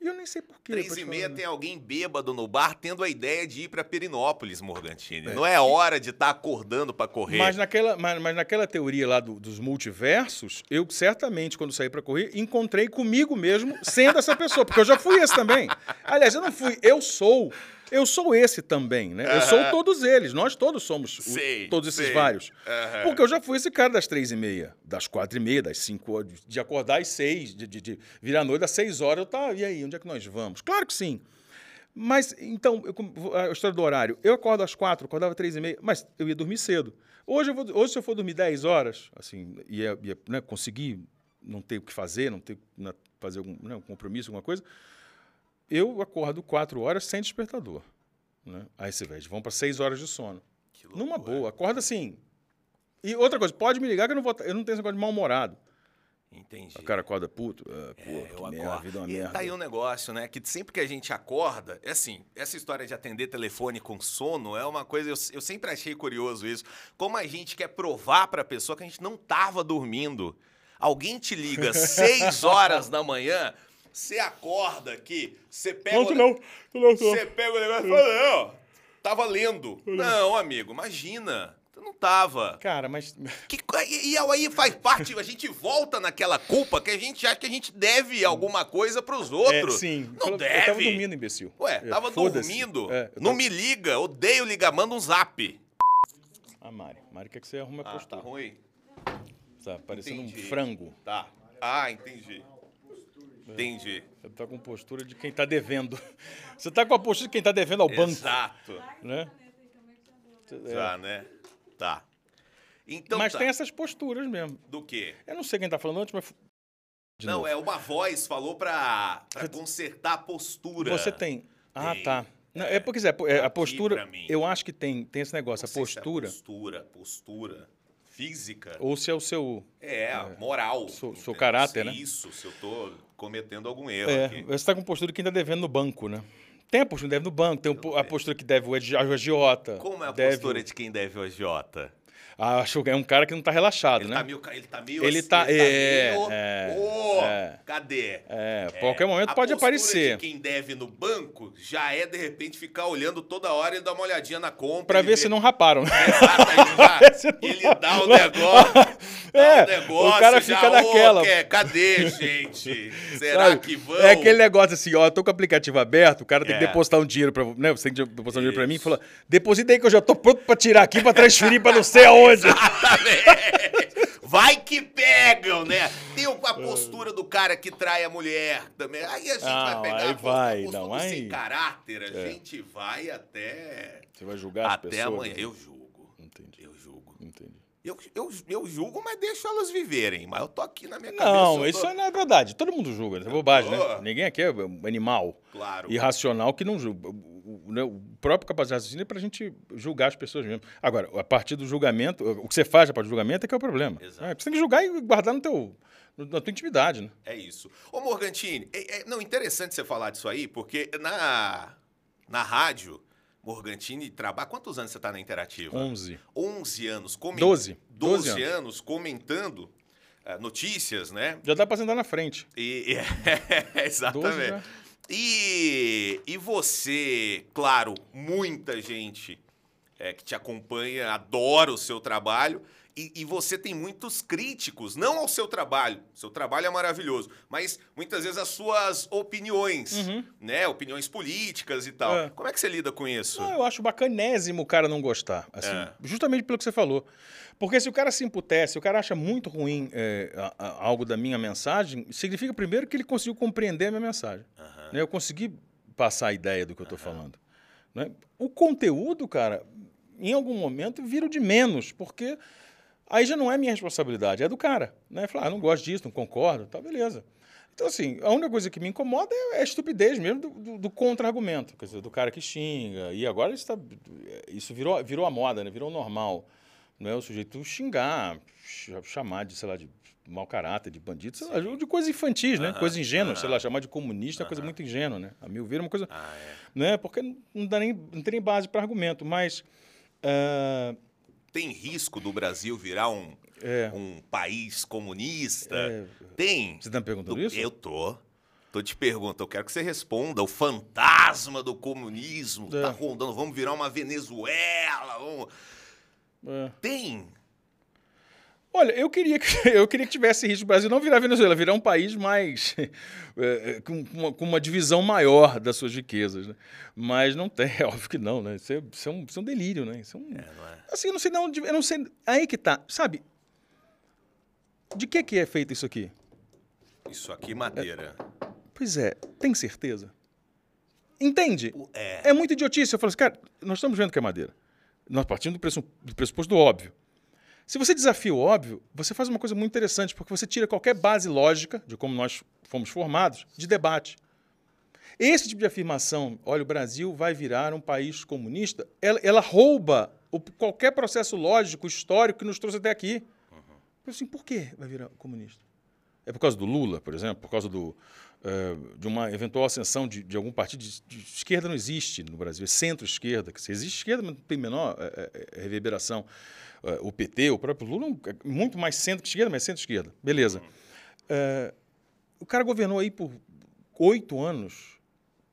E eu nem sei porquê. Três e meia tem alguém bêbado no bar tendo a ideia de ir para Perinópolis, Morgantini. É. Não é hora de estar tá acordando para correr. Mas naquela, mas, mas naquela teoria lá do, dos multiversos, eu certamente, quando saí para correr, encontrei comigo mesmo sendo essa pessoa. Porque eu já fui esse também. Aliás, eu não fui, eu sou. Eu sou esse também, né? Eu sou todos eles. Nós todos somos o, todos esses vários. Porque eu já fui esse cara das três e meia, das quatro e meia, das cinco, de acordar às seis, de, de, de virar a noite às seis horas. Eu tá, e aí, onde é que nós vamos? Claro que sim. Mas, então, eu, a história do horário. Eu acordo às quatro, acordava às três e meia, mas eu ia dormir cedo. Hoje, eu vou, hoje se eu for dormir dez horas, assim, ia, ia né, conseguir não ter o que fazer, não ter né, fazer algum né, um compromisso, alguma coisa, eu acordo quatro horas sem despertador. Né? Aí você vai, vão para seis horas de sono. Numa boa, acorda assim. E outra coisa, pode me ligar que eu não, vou, eu não tenho esse negócio de mal-humorado. Entendi. O cara acorda puto. Ah, é, eu merda, a vida é uma e merda. Tá aí um negócio, né? Que sempre que a gente acorda, é assim, essa história de atender telefone com sono é uma coisa, eu, eu sempre achei curioso isso. Como a gente quer provar pra pessoa que a gente não tava dormindo. Alguém te liga [laughs] seis horas da manhã, você acorda aqui, você pega. Não, o... não, não, Você pega o negócio e fala, não, tava lendo. Não, amigo, imagina. Tu não tava. Cara, mas. Que, e, e aí faz parte, a gente volta naquela culpa que a gente acha que a gente deve alguma coisa pros outros. É, sim. Não eu, deve. Eu tava dormindo, imbecil. Ué, tava dormindo. É, não me liga, odeio ligar, manda um zap. A Mari. Mari quer que você arrume a Ah, tá ruim? Tá parecendo Entendi. um frango. Tá. Ah, entendi. Entendi. Você tá com postura de quem tá devendo. [laughs] Você tá com a postura de quem tá devendo ao banco, Exato. né? Já, né? Tá. Então Mas tá. tem essas posturas mesmo. Do quê? Eu não sei quem tá falando antes, mas... De Não, novo. é uma voz falou pra, pra consertar a postura. Você tem... Ah, Tem. tá. Não, é porque é, é, a postura... Eu acho que tem, tem esse negócio, Não a se é postura... postura, postura física. Ou se é o seu... É, moral. Sou- sou entendeu? caráter, Se né? Isso, se eu tô cometendo algum erro É, aqui. você tá com postura de quem tá devendo no banco, né? Tem a postura que deve no banco, tem a postura que deve o agiota. Como é a deve postura de quem deve o agiota? Ah, acho que é um cara que não tá relaxado, Ele né? tá meio... Ele tá meio... Ele assim, tá- é, meio, é, Ô, é. cadê? É, qualquer momento A pode aparecer. de quem deve no banco já é, de repente, ficar olhando toda hora e dar uma olhadinha na compra. Pra ver se não raparam. Exato, ele, [laughs] não ele dá o negócio. É, o negócio, o cara já, fica ô, naquela. quer- cadê, gente? [laughs] Será Sabe? que vão? É aquele negócio assim, ó, eu tô com o aplicativo aberto, o cara tem que É. depositar um dinheiro para, né, você tem que depositar um dinheiro pra mim e fala: "Deposita aí que eu já tô pronto pra tirar aqui pra transferir pra não sei aonde". [laughs] Exatamente. Vai que pegam, né? Tem a postura do cara que trai a mulher também. Aí a gente Ah, vai pegar aí a postura, vai, a postura não, aí- sem caráter. A gente vai até... Você vai julgar as Até pessoas? amanhã. Eu julgo. Entendi. Eu julgo. Entendi. Eu, eu, eu julgo, mas deixo elas viverem. Mas eu tô aqui na minha cabeça. Não, isso tô- não é verdade. Todo mundo julga, isso é bobagem, né? Ninguém aqui é um animal Claro. irracional que não julga. O, o- né, o próprio capacidade de raciocínio é pra gente julgar as pessoas mesmo. Agora, a partir do julgamento, o que você faz a partir do julgamento é que é o problema. Exato. É, você tem que julgar e guardar no teu, na tua intimidade, né? É isso. Ô, Morgantini, é, é- não, interessante você falar disso aí, porque na, na rádio, Morgantini trabalha. Quantos anos você tá na Interativa? 11. 11 anos. Coment... 12. 12, 12 anos. comentando eh, notícias, né? Já dá pra sentar na frente. E, [laughs] exatamente. 12 já. E, e você, claro, muita gente eh, que te acompanha adora o seu trabalho. E, e você tem muitos críticos, não ao seu trabalho, seu trabalho é maravilhoso, mas muitas vezes as suas opiniões, né? Opiniões políticas e tal. Uhum. É. Como é que você lida com isso? Não, eu acho bacanésimo o cara não gostar. assim, É. Justamente pelo que você falou. Porque se o cara se imputece, se o cara acha muito ruim é, a- a- algo da minha mensagem, significa primeiro que ele conseguiu compreender a minha mensagem. né? Eu consegui passar a ideia do que eu estou falando. né? O conteúdo, cara, em algum momento vira de menos, porque aí já não é minha responsabilidade, é do cara. Né? Falar, ah, não gosto disso, não concordo, tá, beleza. Então, assim, a única coisa que me incomoda é a estupidez mesmo do, do- do contra-argumento, quer dizer, do cara que xinga. E agora isso, tá, isso virou, virou a moda, né? virou normal. Não é o sujeito xingar, ch- chamar de, sei lá, de mau caráter, de bandido, sei lá, de coisa infantis, né? Coisa ingênua, sei lá, chamar de comunista é coisa muito ingênua, né? A meu ver é uma coisa... Ah, é. Né? Porque não, dá nem, não tem nem base para argumento, mas... ah, Tem risco do Brasil virar um, É. um país comunista? É. Tem. Você tá me perguntando Do- isso? Eu tô. Tô te perguntando, eu quero que você responda. O fantasma do comunismo É. tá rondando. Vamos virar uma Venezuela. Vamos... É. Tem. Olha, eu queria, que, [laughs] eu queria que tivesse risco do Brasil não virar Venezuela, virar um país mais. [laughs] eh, com, uma, com uma divisão maior das suas riquezas. Né? Mas não tem, é [laughs] óbvio que não, né? Isso é, isso é um, isso é um delírio, né? Isso é um, É, é? Assim, eu não sei de onde. Eu não sei. Aí que tá. Sabe? De que, que é feito isso aqui? Isso aqui, madeira. Pois é, tem certeza? Entende? É. É muito idiotice. Eu falo assim, cara, nós estamos vendo que é madeira. Nós partimos do, do pressuposto do óbvio. Se você desafia o óbvio, você faz uma coisa muito interessante, porque você tira qualquer base lógica de como nós fomos formados de debate. Esse tipo de afirmação, olha, o Brasil vai virar um país comunista, ela, ela rouba o- qualquer processo lógico, histórico que nos trouxe até aqui. Eu assim, por que vai virar comunista? É por causa do Lula, por exemplo? Por causa do, eh, de uma eventual ascensão de, de algum partido de, de esquerda não existe no Brasil, é centro-esquerda. que se Existe esquerda, mas não tem menor eh, eh, reverberação. Eh, o PT, o próprio Lula, é muito mais centro que esquerda, mas centro-esquerda. Beleza. Eh, o cara governou aí por oito anos.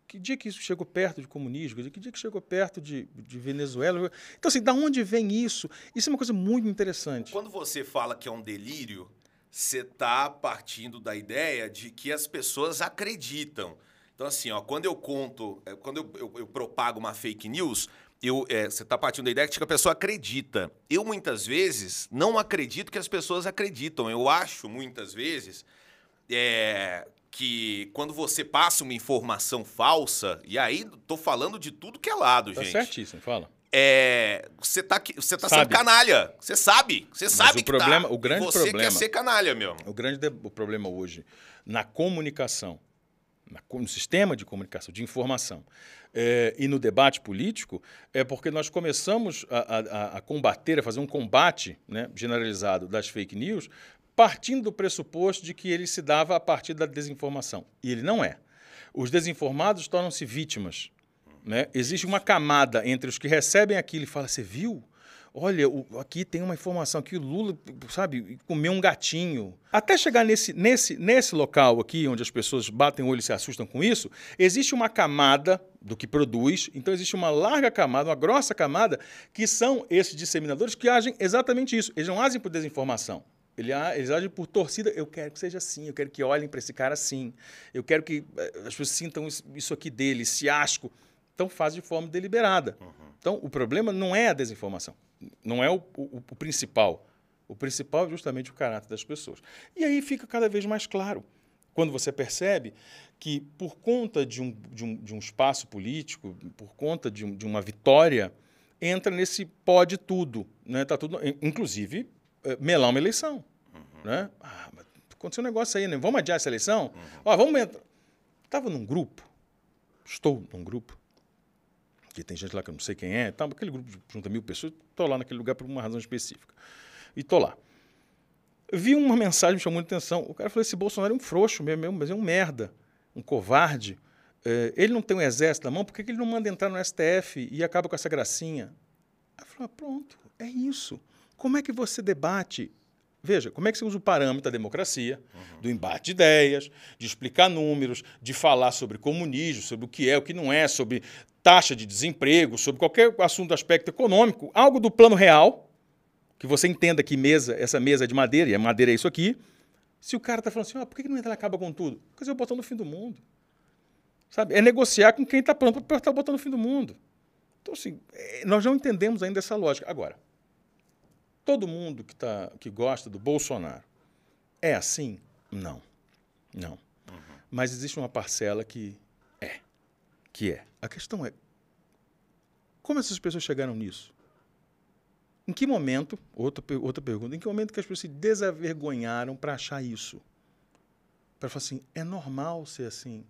Que dia que isso chegou perto de comunismo? Que dia que chegou perto de, de Venezuela? Então, assim, da onde vem isso? Isso é uma coisa muito interessante. Quando você fala que é um delírio, você tá partindo da ideia de que as pessoas acreditam. Então, assim, ó, quando eu conto, quando eu, eu- eu propago uma fake news, eu, é, você está partindo da ideia de que a pessoa acredita. Eu, muitas vezes, não acredito que as pessoas acreditam. Eu acho, muitas vezes, é, que quando você passa uma informação falsa, e aí tô falando de tudo que é lado, tá gente. certíssimo, fala. É, você tá, você tá sendo canalha. Você sabe. Você sabe o que tá. problema, tá. O grande você problema, quer ser canalha mesmo. O grande o problema hoje, na comunicação, no sistema de comunicação, de informação, é, e no debate político, é porque nós começamos a, a, a combater, a fazer um combate né, generalizado das fake news, partindo do pressuposto de que ele se dava a partir da desinformação. E ele não é. Os desinformados tornam-se vítimas. Né? Existe uma camada entre os que recebem aquilo e falam: Você viu? Olha, o, aqui tem uma informação que o Lula, sabe, comeu um gatinho. Até chegar nesse, nesse, nesse local aqui, onde as pessoas batem o olho e se assustam com isso, existe uma camada do que produz, então existe uma larga camada, uma grossa camada, que são esses disseminadores que agem exatamente isso. Eles não agem por desinformação. Eles agem por torcida. Eu quero que seja assim, eu quero que olhem para esse cara assim. Eu quero que eh, as pessoas sintam isso aqui dele, esse asco. Então faz de forma deliberada. Uhum. Então o problema não é a desinformação não é o, o, o principal. O principal é justamente o caráter das pessoas. E aí fica cada vez mais claro quando você percebe que, por conta de um, de um, de um espaço político, por conta de, um, de, uma vitória, entra nesse pode tudo. Né? Tá tudo inclusive, é, melar uma eleição. Uhum. Né? Ah, aconteceu um negócio aí, né? vamos adiar essa eleição? Uhum. Ah, vamos entrar. Estava num grupo, estou num grupo, que tem gente lá que eu não sei quem é, tá, aquele grupo junta mil pessoas, estou lá naquele lugar por uma razão específica. E estou lá. Vi uma mensagem que me chamou a atenção. O cara falou: esse Bolsonaro é um frouxo mesmo, mas é um merda, um covarde. É, ele não tem um exército na mão, por que ele não manda entrar no STF e acaba com essa gracinha? Aí eu falei: ah, pronto, é isso. Como é que você debate Veja, como é que você usa o parâmetro da democracia, uhum. do embate de ideias, de explicar números, de falar sobre comunismo, sobre o que é, o que não é, sobre taxa de desemprego, sobre qualquer assunto do aspecto econômico, algo do plano real, que você entenda que mesa, essa mesa é de madeira, e a madeira é isso aqui. Se o cara está falando assim, ah, por que não entra e acaba com tudo? Porque eu botão no fim do mundo. Sabe? É negociar com quem está pronto para apertar o botão no fim do mundo. Então, assim, é, nós não entendemos ainda essa lógica. Agora, todo mundo que, tá, que gosta do Bolsonaro é assim? Não. Não. Uhum. Mas existe uma parcela que é. Que é. A questão é: como essas pessoas chegaram nisso? Em que momento, outra, outra pergunta, em que momento que as pessoas se desavergonharam para achar isso? Para falar assim, é normal ser assim.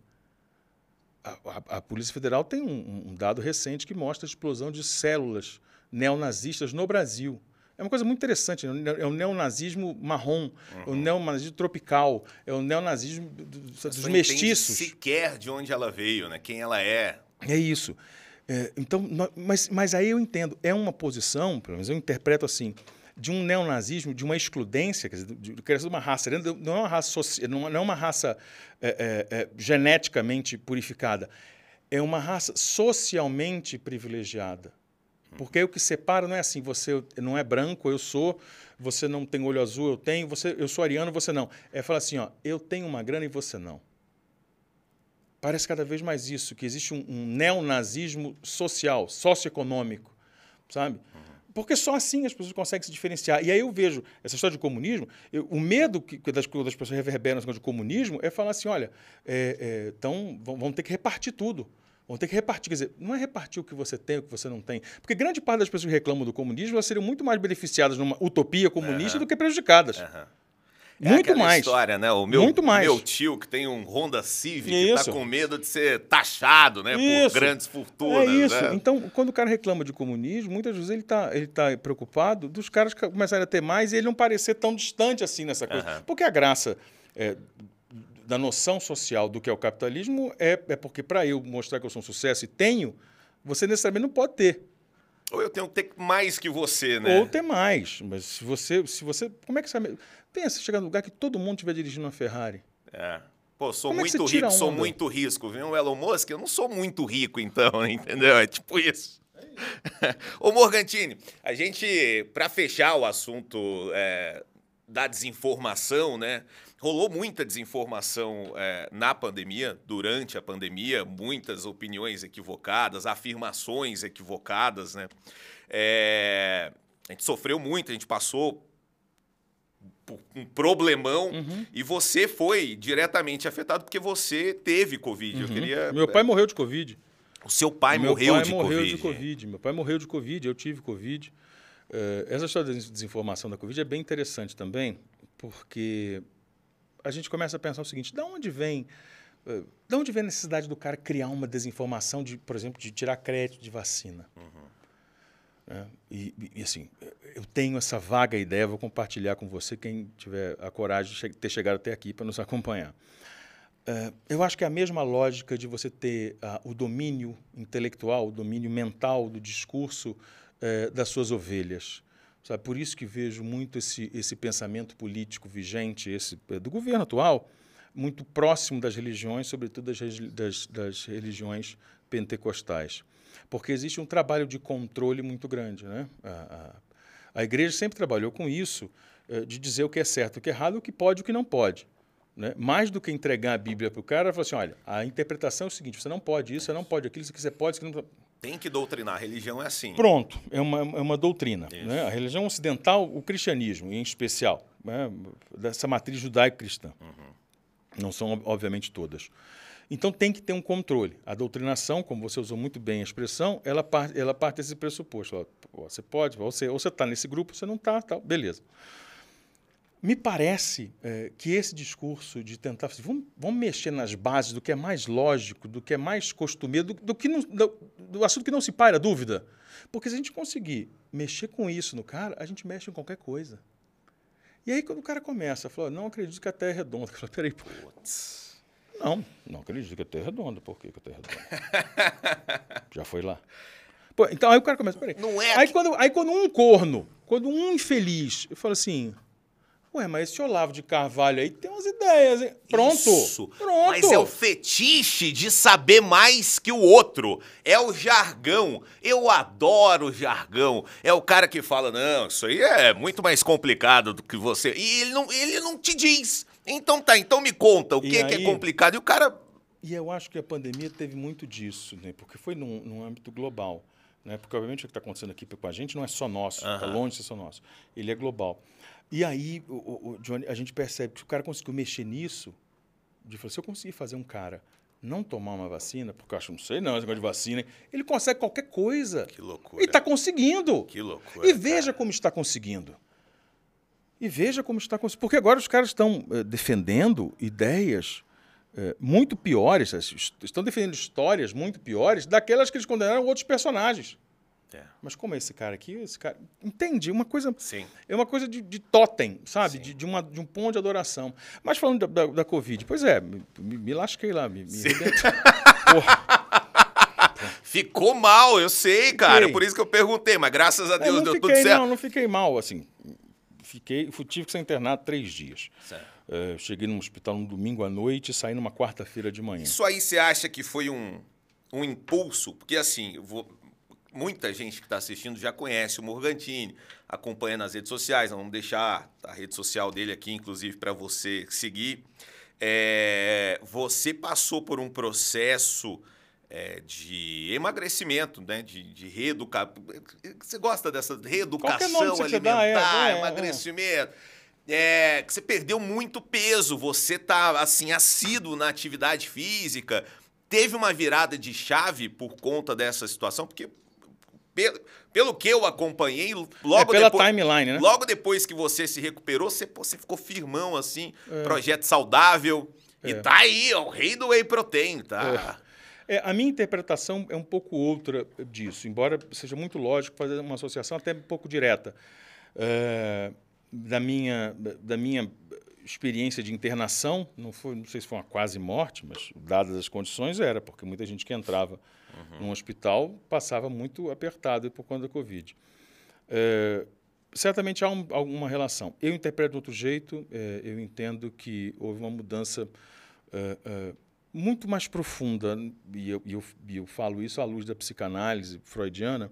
A, a, a Polícia Federal tem um, um, dado recente que mostra a explosão de células neonazistas no Brasil. É uma coisa muito interessante. É o neonazismo marrom, uhum. é o neonazismo tropical, é o neonazismo dos mestiços. sequer de onde ela veio, né? quem ela é. É isso. É, então, mas, mas aí eu entendo. É uma posição, pelo menos eu interpreto assim, de um neonazismo, de uma excludência, quer dizer, de, de uma raça. Não é uma raça, não é uma raça é, é, é, geneticamente purificada. É uma raça socialmente privilegiada. Porque o que separa não é assim, você não é branco, eu sou, você não tem olho azul, eu tenho, você, eu sou ariano, você não. É falar assim, ó, eu tenho uma grana e você não. Parece cada vez mais isso, que existe um, um neonazismo social, socioeconômico, sabe? Porque só assim as pessoas conseguem se diferenciar. E aí eu vejo essa história de comunismo, eu, o medo que, que das, das pessoas reverberam de comunismo é falar assim, olha, é, é, então vão ter que repartir tudo. Vão ter que repartir. Quer dizer, não é repartir o que você tem, o que você não tem. Porque grande parte das pessoas que reclamam do comunismo elas seriam muito mais beneficiadas numa utopia comunista uhum. do que prejudicadas. Uhum. É muito mais. história, né? O meu, muito mais. meu tio que tem um Honda Civic está com medo de ser taxado, né? Isso. Por grandes fortunas. É isso. Né? Então, quando o cara reclama de comunismo, muitas vezes ele está ele tá preocupado dos caras começarem a ter mais e ele não parecer tão distante assim nessa coisa. Uhum. Porque a graça é, da noção social do que é o capitalismo é, é porque, para eu mostrar que eu sou um sucesso e tenho, você necessariamente não pode ter. Ou eu tenho que ter mais que você, né? Ou ter mais. Mas se você. Se você como é que você. Pensa, chegar no lugar que todo mundo estiver dirigindo uma Ferrari. É. Pô, sou como muito é rico, sou muito risco. Viu o Elon Musk? Eu não sou muito rico, então, [laughs] entendeu? É tipo isso. É Ô Morgantini, a gente, para fechar o assunto é, da desinformação, né? Rolou muita desinformação é, na pandemia, durante a pandemia, muitas opiniões equivocadas, afirmações equivocadas, né? É, a gente sofreu muito, a gente passou por um problemão uhum. e você foi diretamente afetado porque você teve Covid. Uhum. Eu queria... Meu pai morreu de Covid. O seu pai Meu morreu pai de morreu COVID. de Covid. Meu pai morreu de Covid, eu tive Covid. Uh, essa história da desinformação da Covid é bem interessante também, porque a gente começa a pensar o seguinte: de onde vem, uh, de onde vem a necessidade do cara criar uma desinformação de, por exemplo, de tirar crédito de vacina? Uhum. É, e, e, assim, eu tenho essa vaga ideia, vou compartilhar com você, quem tiver a coragem de ter chegado até aqui para nos acompanhar. Uh, eu acho que é a mesma lógica de você ter uh, o domínio intelectual, o domínio mental do discurso uh, das suas ovelhas. Sabe? Por isso que vejo muito esse, esse pensamento político vigente, esse eh, do governo atual, muito próximo das religiões, sobretudo das, das, das religiões pentecostais. Porque existe um trabalho de controle muito grande. Né? A, a, a igreja sempre trabalhou com isso, eh, de dizer o que é certo, o que é errado, o que pode e o que não pode. Né? Mais do que entregar a Bíblia para o cara, falar assim: olha, a interpretação é o seguinte, você não pode isso, você não pode aquilo, isso que você pode, isso não tem que doutrinar. A religião é assim. Pronto, é uma, é uma doutrina. Né? A religião ocidental, o cristianismo em especial, né? dessa matriz judaico-cristã. Uhum. Não são, obviamente, todas. Então tem que ter um controle. A doutrinação, como você usou muito bem a expressão, ela parte, ela parte desse pressuposto. Você pode, você, ou você está nesse grupo, você não está, tal, beleza. Me parece é, que esse discurso de tentar. Vamos, vamos, mexer nas bases do que é mais lógico, do que é mais costumeiro, do, do que não, do, do, assunto que não se paira dúvida. Porque se a gente conseguir mexer com isso no cara, a gente mexe em qualquer coisa. E aí, quando o cara começa a falar, não acredito que a Terra é redonda, [laughs] eu falo, peraí, putz. Não, não acredito que a Terra é redonda. Por que, que a Terra é redonda? Já foi lá. Pô, então aí o cara começa, peraí. Não é aí, quando, aí quando um corno, quando um infeliz, eu falo assim, Ué, mas esse Olavo de Carvalho aí tem umas ideias, hein? Pronto. Isso. Pronto. Mas é o fetiche de saber mais que o outro. É o jargão. Eu adoro o jargão. É o cara que fala: não, isso aí é muito mais complicado do que você. E ele não, ele não te diz. Então tá, então me conta o que, aí, que é complicado. E o cara. E eu acho que a pandemia teve muito disso, né? Porque foi num, num âmbito global. Né? Porque, obviamente, o que está acontecendo aqui com a gente não é só nosso, está longe de ser só nosso. Ele é global. E aí, o, o, Johnny, a gente percebe que o cara conseguiu mexer nisso, de falar, se eu conseguir fazer um cara não tomar uma vacina, porque eu acho, não sei não, esse negócio de vacina, ele consegue qualquer coisa. Que loucura. E está conseguindo. Que loucura. E veja cara. como está conseguindo. E veja como está conseguindo. Porque agora os caras estão eh, defendendo ideias eh, muito piores, estão defendendo histórias muito piores daquelas que eles condenaram outros personagens. É. Mas como é esse cara aqui, esse cara. Entende? Uma coisa. Sim. É uma coisa de, de totem, sabe? De, de, uma, de um ponto de adoração. Mas falando da, da, da Covid, pois é, me, me lasquei lá, me, me [laughs] Ficou mal, eu sei, cara. Fiquei. Por isso que eu perguntei, mas graças a Deus deu fiquei, tudo certo. Não, não fiquei mal, assim. Fiquei, tive que ser internado três dias. Uh, cheguei no hospital no domingo à noite e saí numa quarta-feira de manhã. Isso aí você acha que foi um, um impulso? Porque assim, vou, muita gente que está assistindo já conhece o Morgantini, acompanha nas redes sociais. Nós vamos deixar a rede social dele aqui, inclusive, para você seguir. É, você passou por um processo é, de emagrecimento, né? de, de reeducação. Você gosta dessa reeducação alimentar, é, é, é, emagrecimento? É, que você perdeu muito peso, você tá assim assíduo na atividade física. Teve uma virada de chave por conta dessa situação, porque pelo, pelo que eu acompanhei, logo é pela depois, timeline, né? Logo depois que você se recuperou, você, você ficou firmão, assim, é. projeto saudável. É. E tá aí, ó, o rei do whey protein, tá? É. é. a minha interpretação é um pouco outra disso, embora seja muito lógico fazer uma associação até um pouco direta. É, da, minha, da minha experiência de internação, não, foi, não sei se foi uma quase morte, mas dadas as condições era, porque muita gente que entrava uhum. num hospital passava muito apertado por conta da Covid. É, certamente há um, alguma relação. Eu interpreto de outro jeito, é, eu entendo que houve uma mudança é, é muito mais profunda, e eu, eu, eu, falo isso à luz da psicanálise freudiana,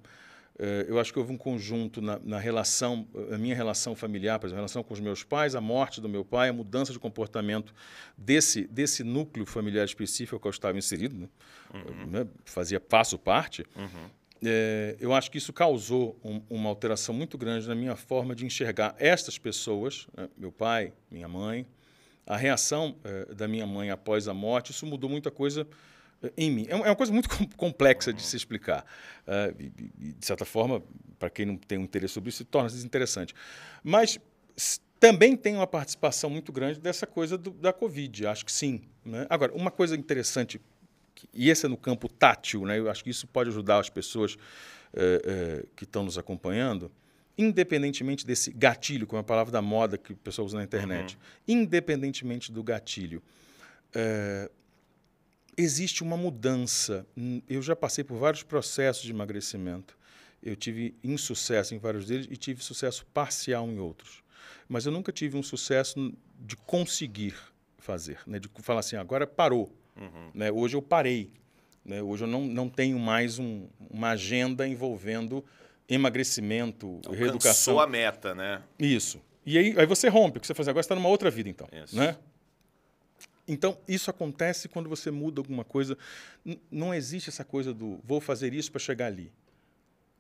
eu acho que houve um conjunto na, na, relação, a minha relação familiar, por exemplo, a relação com os meus pais, a morte do meu pai, a mudança de comportamento desse, desse núcleo familiar específico ao qual eu estava inserido, né? Uhum. Né? fazia, passo parte. Uhum. É, eu acho que isso causou um, uma alteração muito grande na minha forma de enxergar estas pessoas, né? meu pai, minha mãe, a reação é, da minha mãe após a morte, isso mudou muita coisa em mim. É, é uma coisa muito complexa de se explicar. E, de certa forma, para quem não tem um interesse sobre isso, torna-se desinteressante. Mas também tem uma participação muito grande dessa coisa do, da Covid, acho que sim. Né? Agora, uma coisa interessante, e esse é no campo tátil, né? eu acho que isso pode ajudar as pessoas uh, uh, que estão nos acompanhando, independentemente desse gatilho, como é a palavra da moda que o pessoal usa na internet, uhum. independentemente do gatilho, uh, existe uma mudança. Eu já passei por vários processos de emagrecimento. Eu tive insucesso em vários deles e tive sucesso parcial em outros. Mas eu nunca tive um sucesso de conseguir fazer, né? de falar assim, agora parou. Uhum. Né? Hoje eu parei. Né? Hoje eu não, não tenho mais um, uma agenda envolvendo emagrecimento, Alcançou reeducação. a meta, né? Isso. E aí, aí você rompe, o que você faz agora está numa outra vida, então. Isso. Né? Então, isso acontece quando você muda alguma coisa. N não existe essa coisa do vou fazer isso para chegar ali.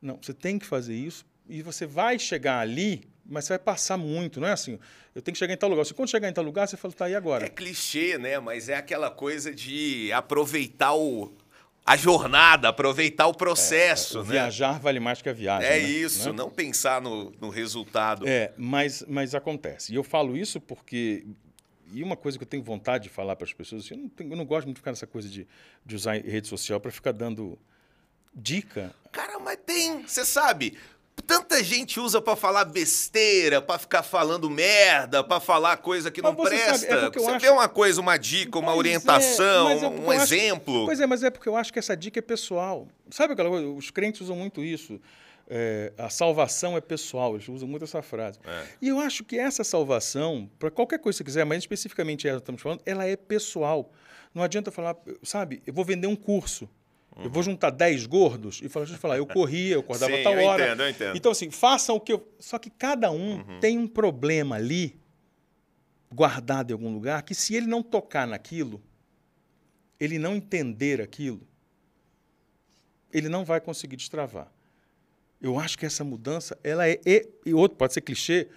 Não, você tem que fazer isso e você vai chegar ali, mas você vai passar muito, não é assim? Eu tenho que chegar em tal lugar. Você quando chegar em tal lugar, você fala, tá aí agora. É clichê, né? Mas é aquela coisa de aproveitar o, a jornada, aproveitar o processo. É, o né? Viajar vale mais que a viagem. É né? isso, né? não pensar no, no resultado. É, mas, mas acontece. E eu falo isso porque e uma coisa que eu tenho vontade de falar para as pessoas, assim, eu, não tenho, eu não gosto muito de ficar nessa coisa de, de usar rede social para ficar dando dica. Cara, mas tem, você sabe, tanta gente usa para falar besteira, para ficar falando merda, para falar coisa que mas não presta. Sabe, é você acho... vê uma coisa, uma dica, uma é, orientação, é, é um exemplo. Acho... Pois é, mas é porque eu acho que essa dica é pessoal. Sabe aquela coisa? Os crentes usam muito isso é, a salvação é pessoal, eles usam muito essa frase. É. E eu acho que essa salvação, para qualquer coisa que você quiser, mas especificamente essa que estamos falando, ela é pessoal. Não adianta falar, sabe, eu vou vender um curso. Uhum. Eu vou juntar 10 gordos e falar, deixa eu falar, eu corria, eu acordava Sim, tal eu hora. Entendo, eu entendo. Então, assim, façam o que eu. Só que cada um uhum. tem um problema ali, guardado em algum lugar, que se ele não tocar naquilo, ele não entender aquilo, ele não vai conseguir destravar. Eu acho que essa mudança, ela é, e outro pode ser clichê,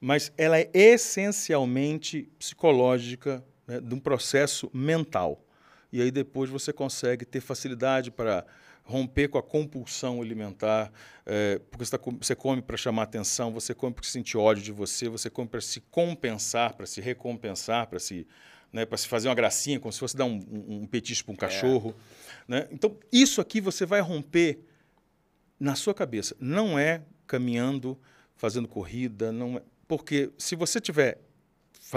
mas ela é essencialmente psicológica, né, de um processo mental. E aí depois você consegue ter facilidade para romper com a compulsão alimentar, é, porque você, tá, você come para chamar atenção, você come porque sente ódio de você, você come para se compensar, para se recompensar, para se, né, para se fazer uma gracinha, como se fosse dar um, um, um petisco para um é. cachorro. É. Né? Então, isso aqui você vai romper na sua cabeça. Não é caminhando, fazendo corrida, não é, porque se você tiver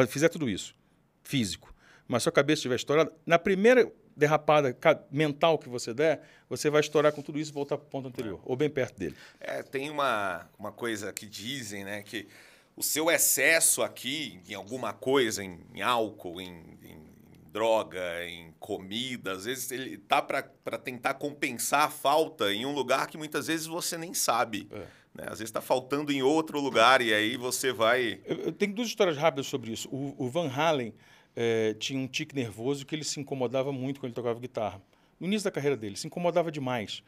fizer tudo isso, físico, mas sua cabeça estiver estourada, na primeira derrapada mental que você der, você vai estourar com tudo isso e voltar para o ponto anterior, é. ou bem perto dele. É, tem uma, uma coisa que dizem, né, que o seu excesso aqui em alguma coisa, em, em álcool, em, em droga, em comida, às vezes ele tá para tentar compensar a falta em um lugar que muitas vezes você nem sabe. É. Né? Às vezes está faltando em outro lugar e aí você vai. Eu, eu tenho duas histórias rápidas sobre isso. O, o Van Halen é, tinha um tique nervoso que ele se incomodava muito quando ele tocava guitarra. No início da carreira dele, se incomodava demais.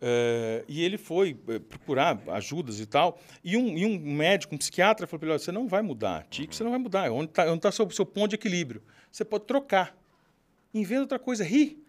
É, e ele foi é, procurar ajudas e tal. E um, e um médico, um psiquiatra, falou para ele: você não vai mudar, tique, você não vai mudar. Onde está tá o seu, seu ponto de equilíbrio? Você pode trocar. Inventa outra coisa, ri.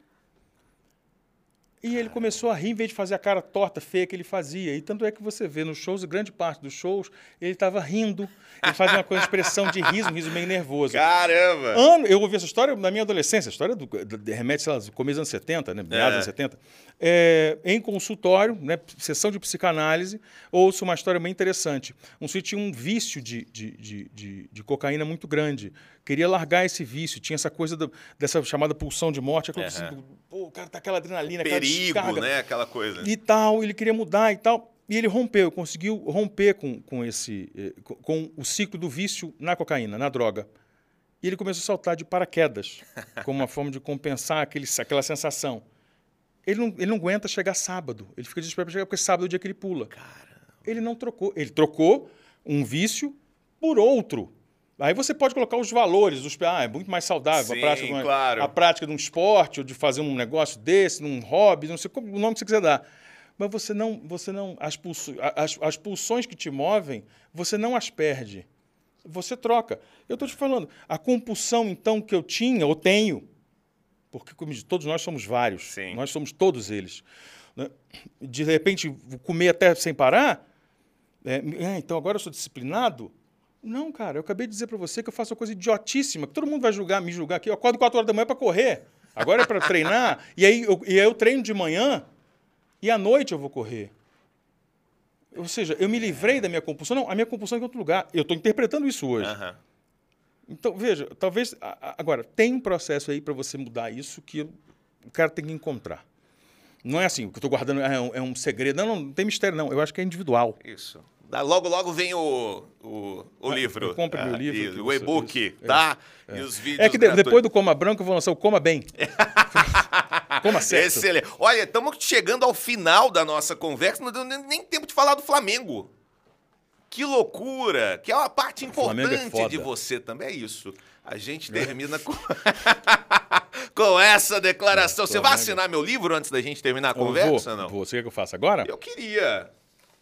E ele começou a rir em vez de fazer a cara torta, feia que ele fazia. E tanto é que você vê nos shows, grande parte dos shows, ele estava rindo. Ele fazia uma coisa, expressão de riso, um riso meio nervoso. Caramba! Ano, eu ouvi essa história na minha adolescência, a história do, do, remete, sei lá, do começo dos anos 70, né? Meados é. anos 70. É, em consultório, né, sessão de psicanálise, ouço uma história bem interessante. Um sujeito tinha um vício de, de, de, de, de cocaína muito grande queria largar esse vício, tinha essa coisa do, dessa chamada pulsão de morte, aquela uhum. pô, o cara tá aquela adrenalina, Perigo, né? Aquela coisa. E tal, ele queria mudar e tal. E ele rompeu, conseguiu romper com, com, esse, eh, com o ciclo do vício na cocaína, na droga. E ele começou a saltar de paraquedas, [laughs] como uma forma de compensar aquele, aquela sensação. Ele não, ele não aguenta chegar sábado. Ele fica desesperado para chegar, porque sábado é o dia que ele pula. Ele não trocou. Ele trocou um vício por outro. Aí você pode colocar os valores, os, ah, é muito mais saudável Sim, a, prática, de uma- claro. a prática de um esporte, ou de fazer um negócio desse, num hobby, não sei como- o nome que você quiser dar. Mas você não, você não as, pulso, as, as pulsões que te movem, você não as perde. Você troca. Eu estou te falando, a compulsão, então, que eu tinha, ou tenho, porque como todos nós somos vários, Sim. nós somos todos eles. né? De repente, comer até sem parar, é, "Ah, então agora eu sou disciplinado? Não, cara, eu acabei de dizer para você que eu faço uma coisa idiotíssima, que todo mundo vai julgar, me julgar aqui. Eu acordo 4 horas da manhã para correr, agora é para treinar, e aí, eu, e aí eu treino de manhã e à noite eu vou correr. Ou seja, eu me livrei da minha compulsão. Não, a minha compulsão é em outro lugar. Eu estou interpretando isso hoje. Aham. Então, veja, talvez. Agora, tem um processo aí para você mudar isso que o cara tem que encontrar. Não é assim, o que eu estou guardando é um, é um segredo. Não, não, não tem mistério, não. Eu acho que é individual. Isso. Da- Logo, logo vem o, o, o Ah, livro. compre meu Ah, livro que o e-book, é. tá? E os vídeos. É que de- depois do Coma Branco eu vou lançar o Coma Bem. [laughs] Coma certo. Excelente. Olha, estamos chegando ao final da nossa conversa, não deu nem, tempo de falar do Flamengo. Que loucura! Que é uma parte é importante foda. de você também, é isso. A gente termina com, [laughs] com essa declaração. É, Você vai assinar meu livro antes da gente terminar a conversa, vou, não? Vou. Você quer que eu faça agora? Eu queria.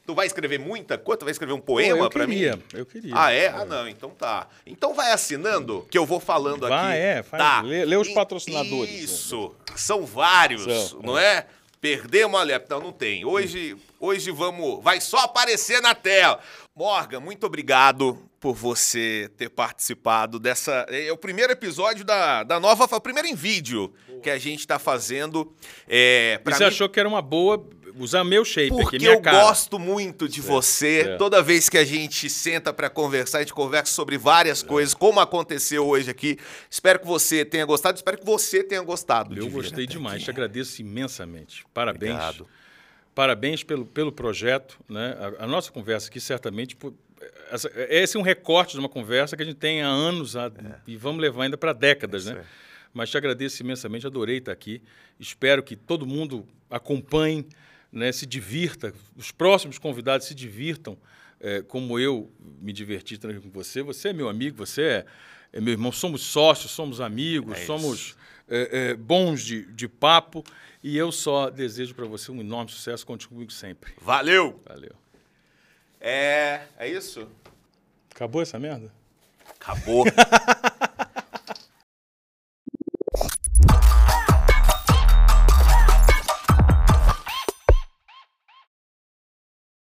Tu vai escrever muita coisa? Tu vai escrever um poema queria, mim? Eu queria. Ah, é? Ah, não. Então tá. Então vai assinando, que eu vou falando aqui. Vai, é, faz- tá. lê- lê os patrocinadores. Isso. São vários, São, não é? Perdemos a lepra. Não, não tem. Hoje, hoje vamos... Vai só aparecer na tela. Morgan, muito obrigado por você ter participado dessa... É o primeiro episódio da, da nova... O primeiro em vídeo que a gente tá fazendo. É, E você mim- achou que era uma boa usar meu shape aqui, porque minha eu cara. gosto muito de você. certo. Toda vez que a gente senta pra conversar, a gente conversa sobre várias coisas, como aconteceu hoje aqui. Espero que você tenha gostado, espero que você tenha gostado. de Eu vir gostei demais, te aqui. agradeço imensamente. Parabéns. Obrigado. Parabéns pelo, pelo projeto. Né? A, a nossa conversa aqui, certamente, essa- esse é um recorte de uma conversa que a gente tem há anos há- e vamos levar ainda para décadas. É. Né? é. Mas te agradeço imensamente, adorei estar aqui. Espero que todo mundo acompanhe, né, se divirta, os próximos convidados se divirtam, eh, como eu me diverti também com você. Você é meu amigo, você é, é meu irmão, somos sócios, somos amigos, É somos eh, eh, bons de, de papo. E eu só desejo para você um enorme sucesso. Conte comigo sempre. Valeu! Valeu. É. É isso? Acabou essa merda? Acabou. [laughs]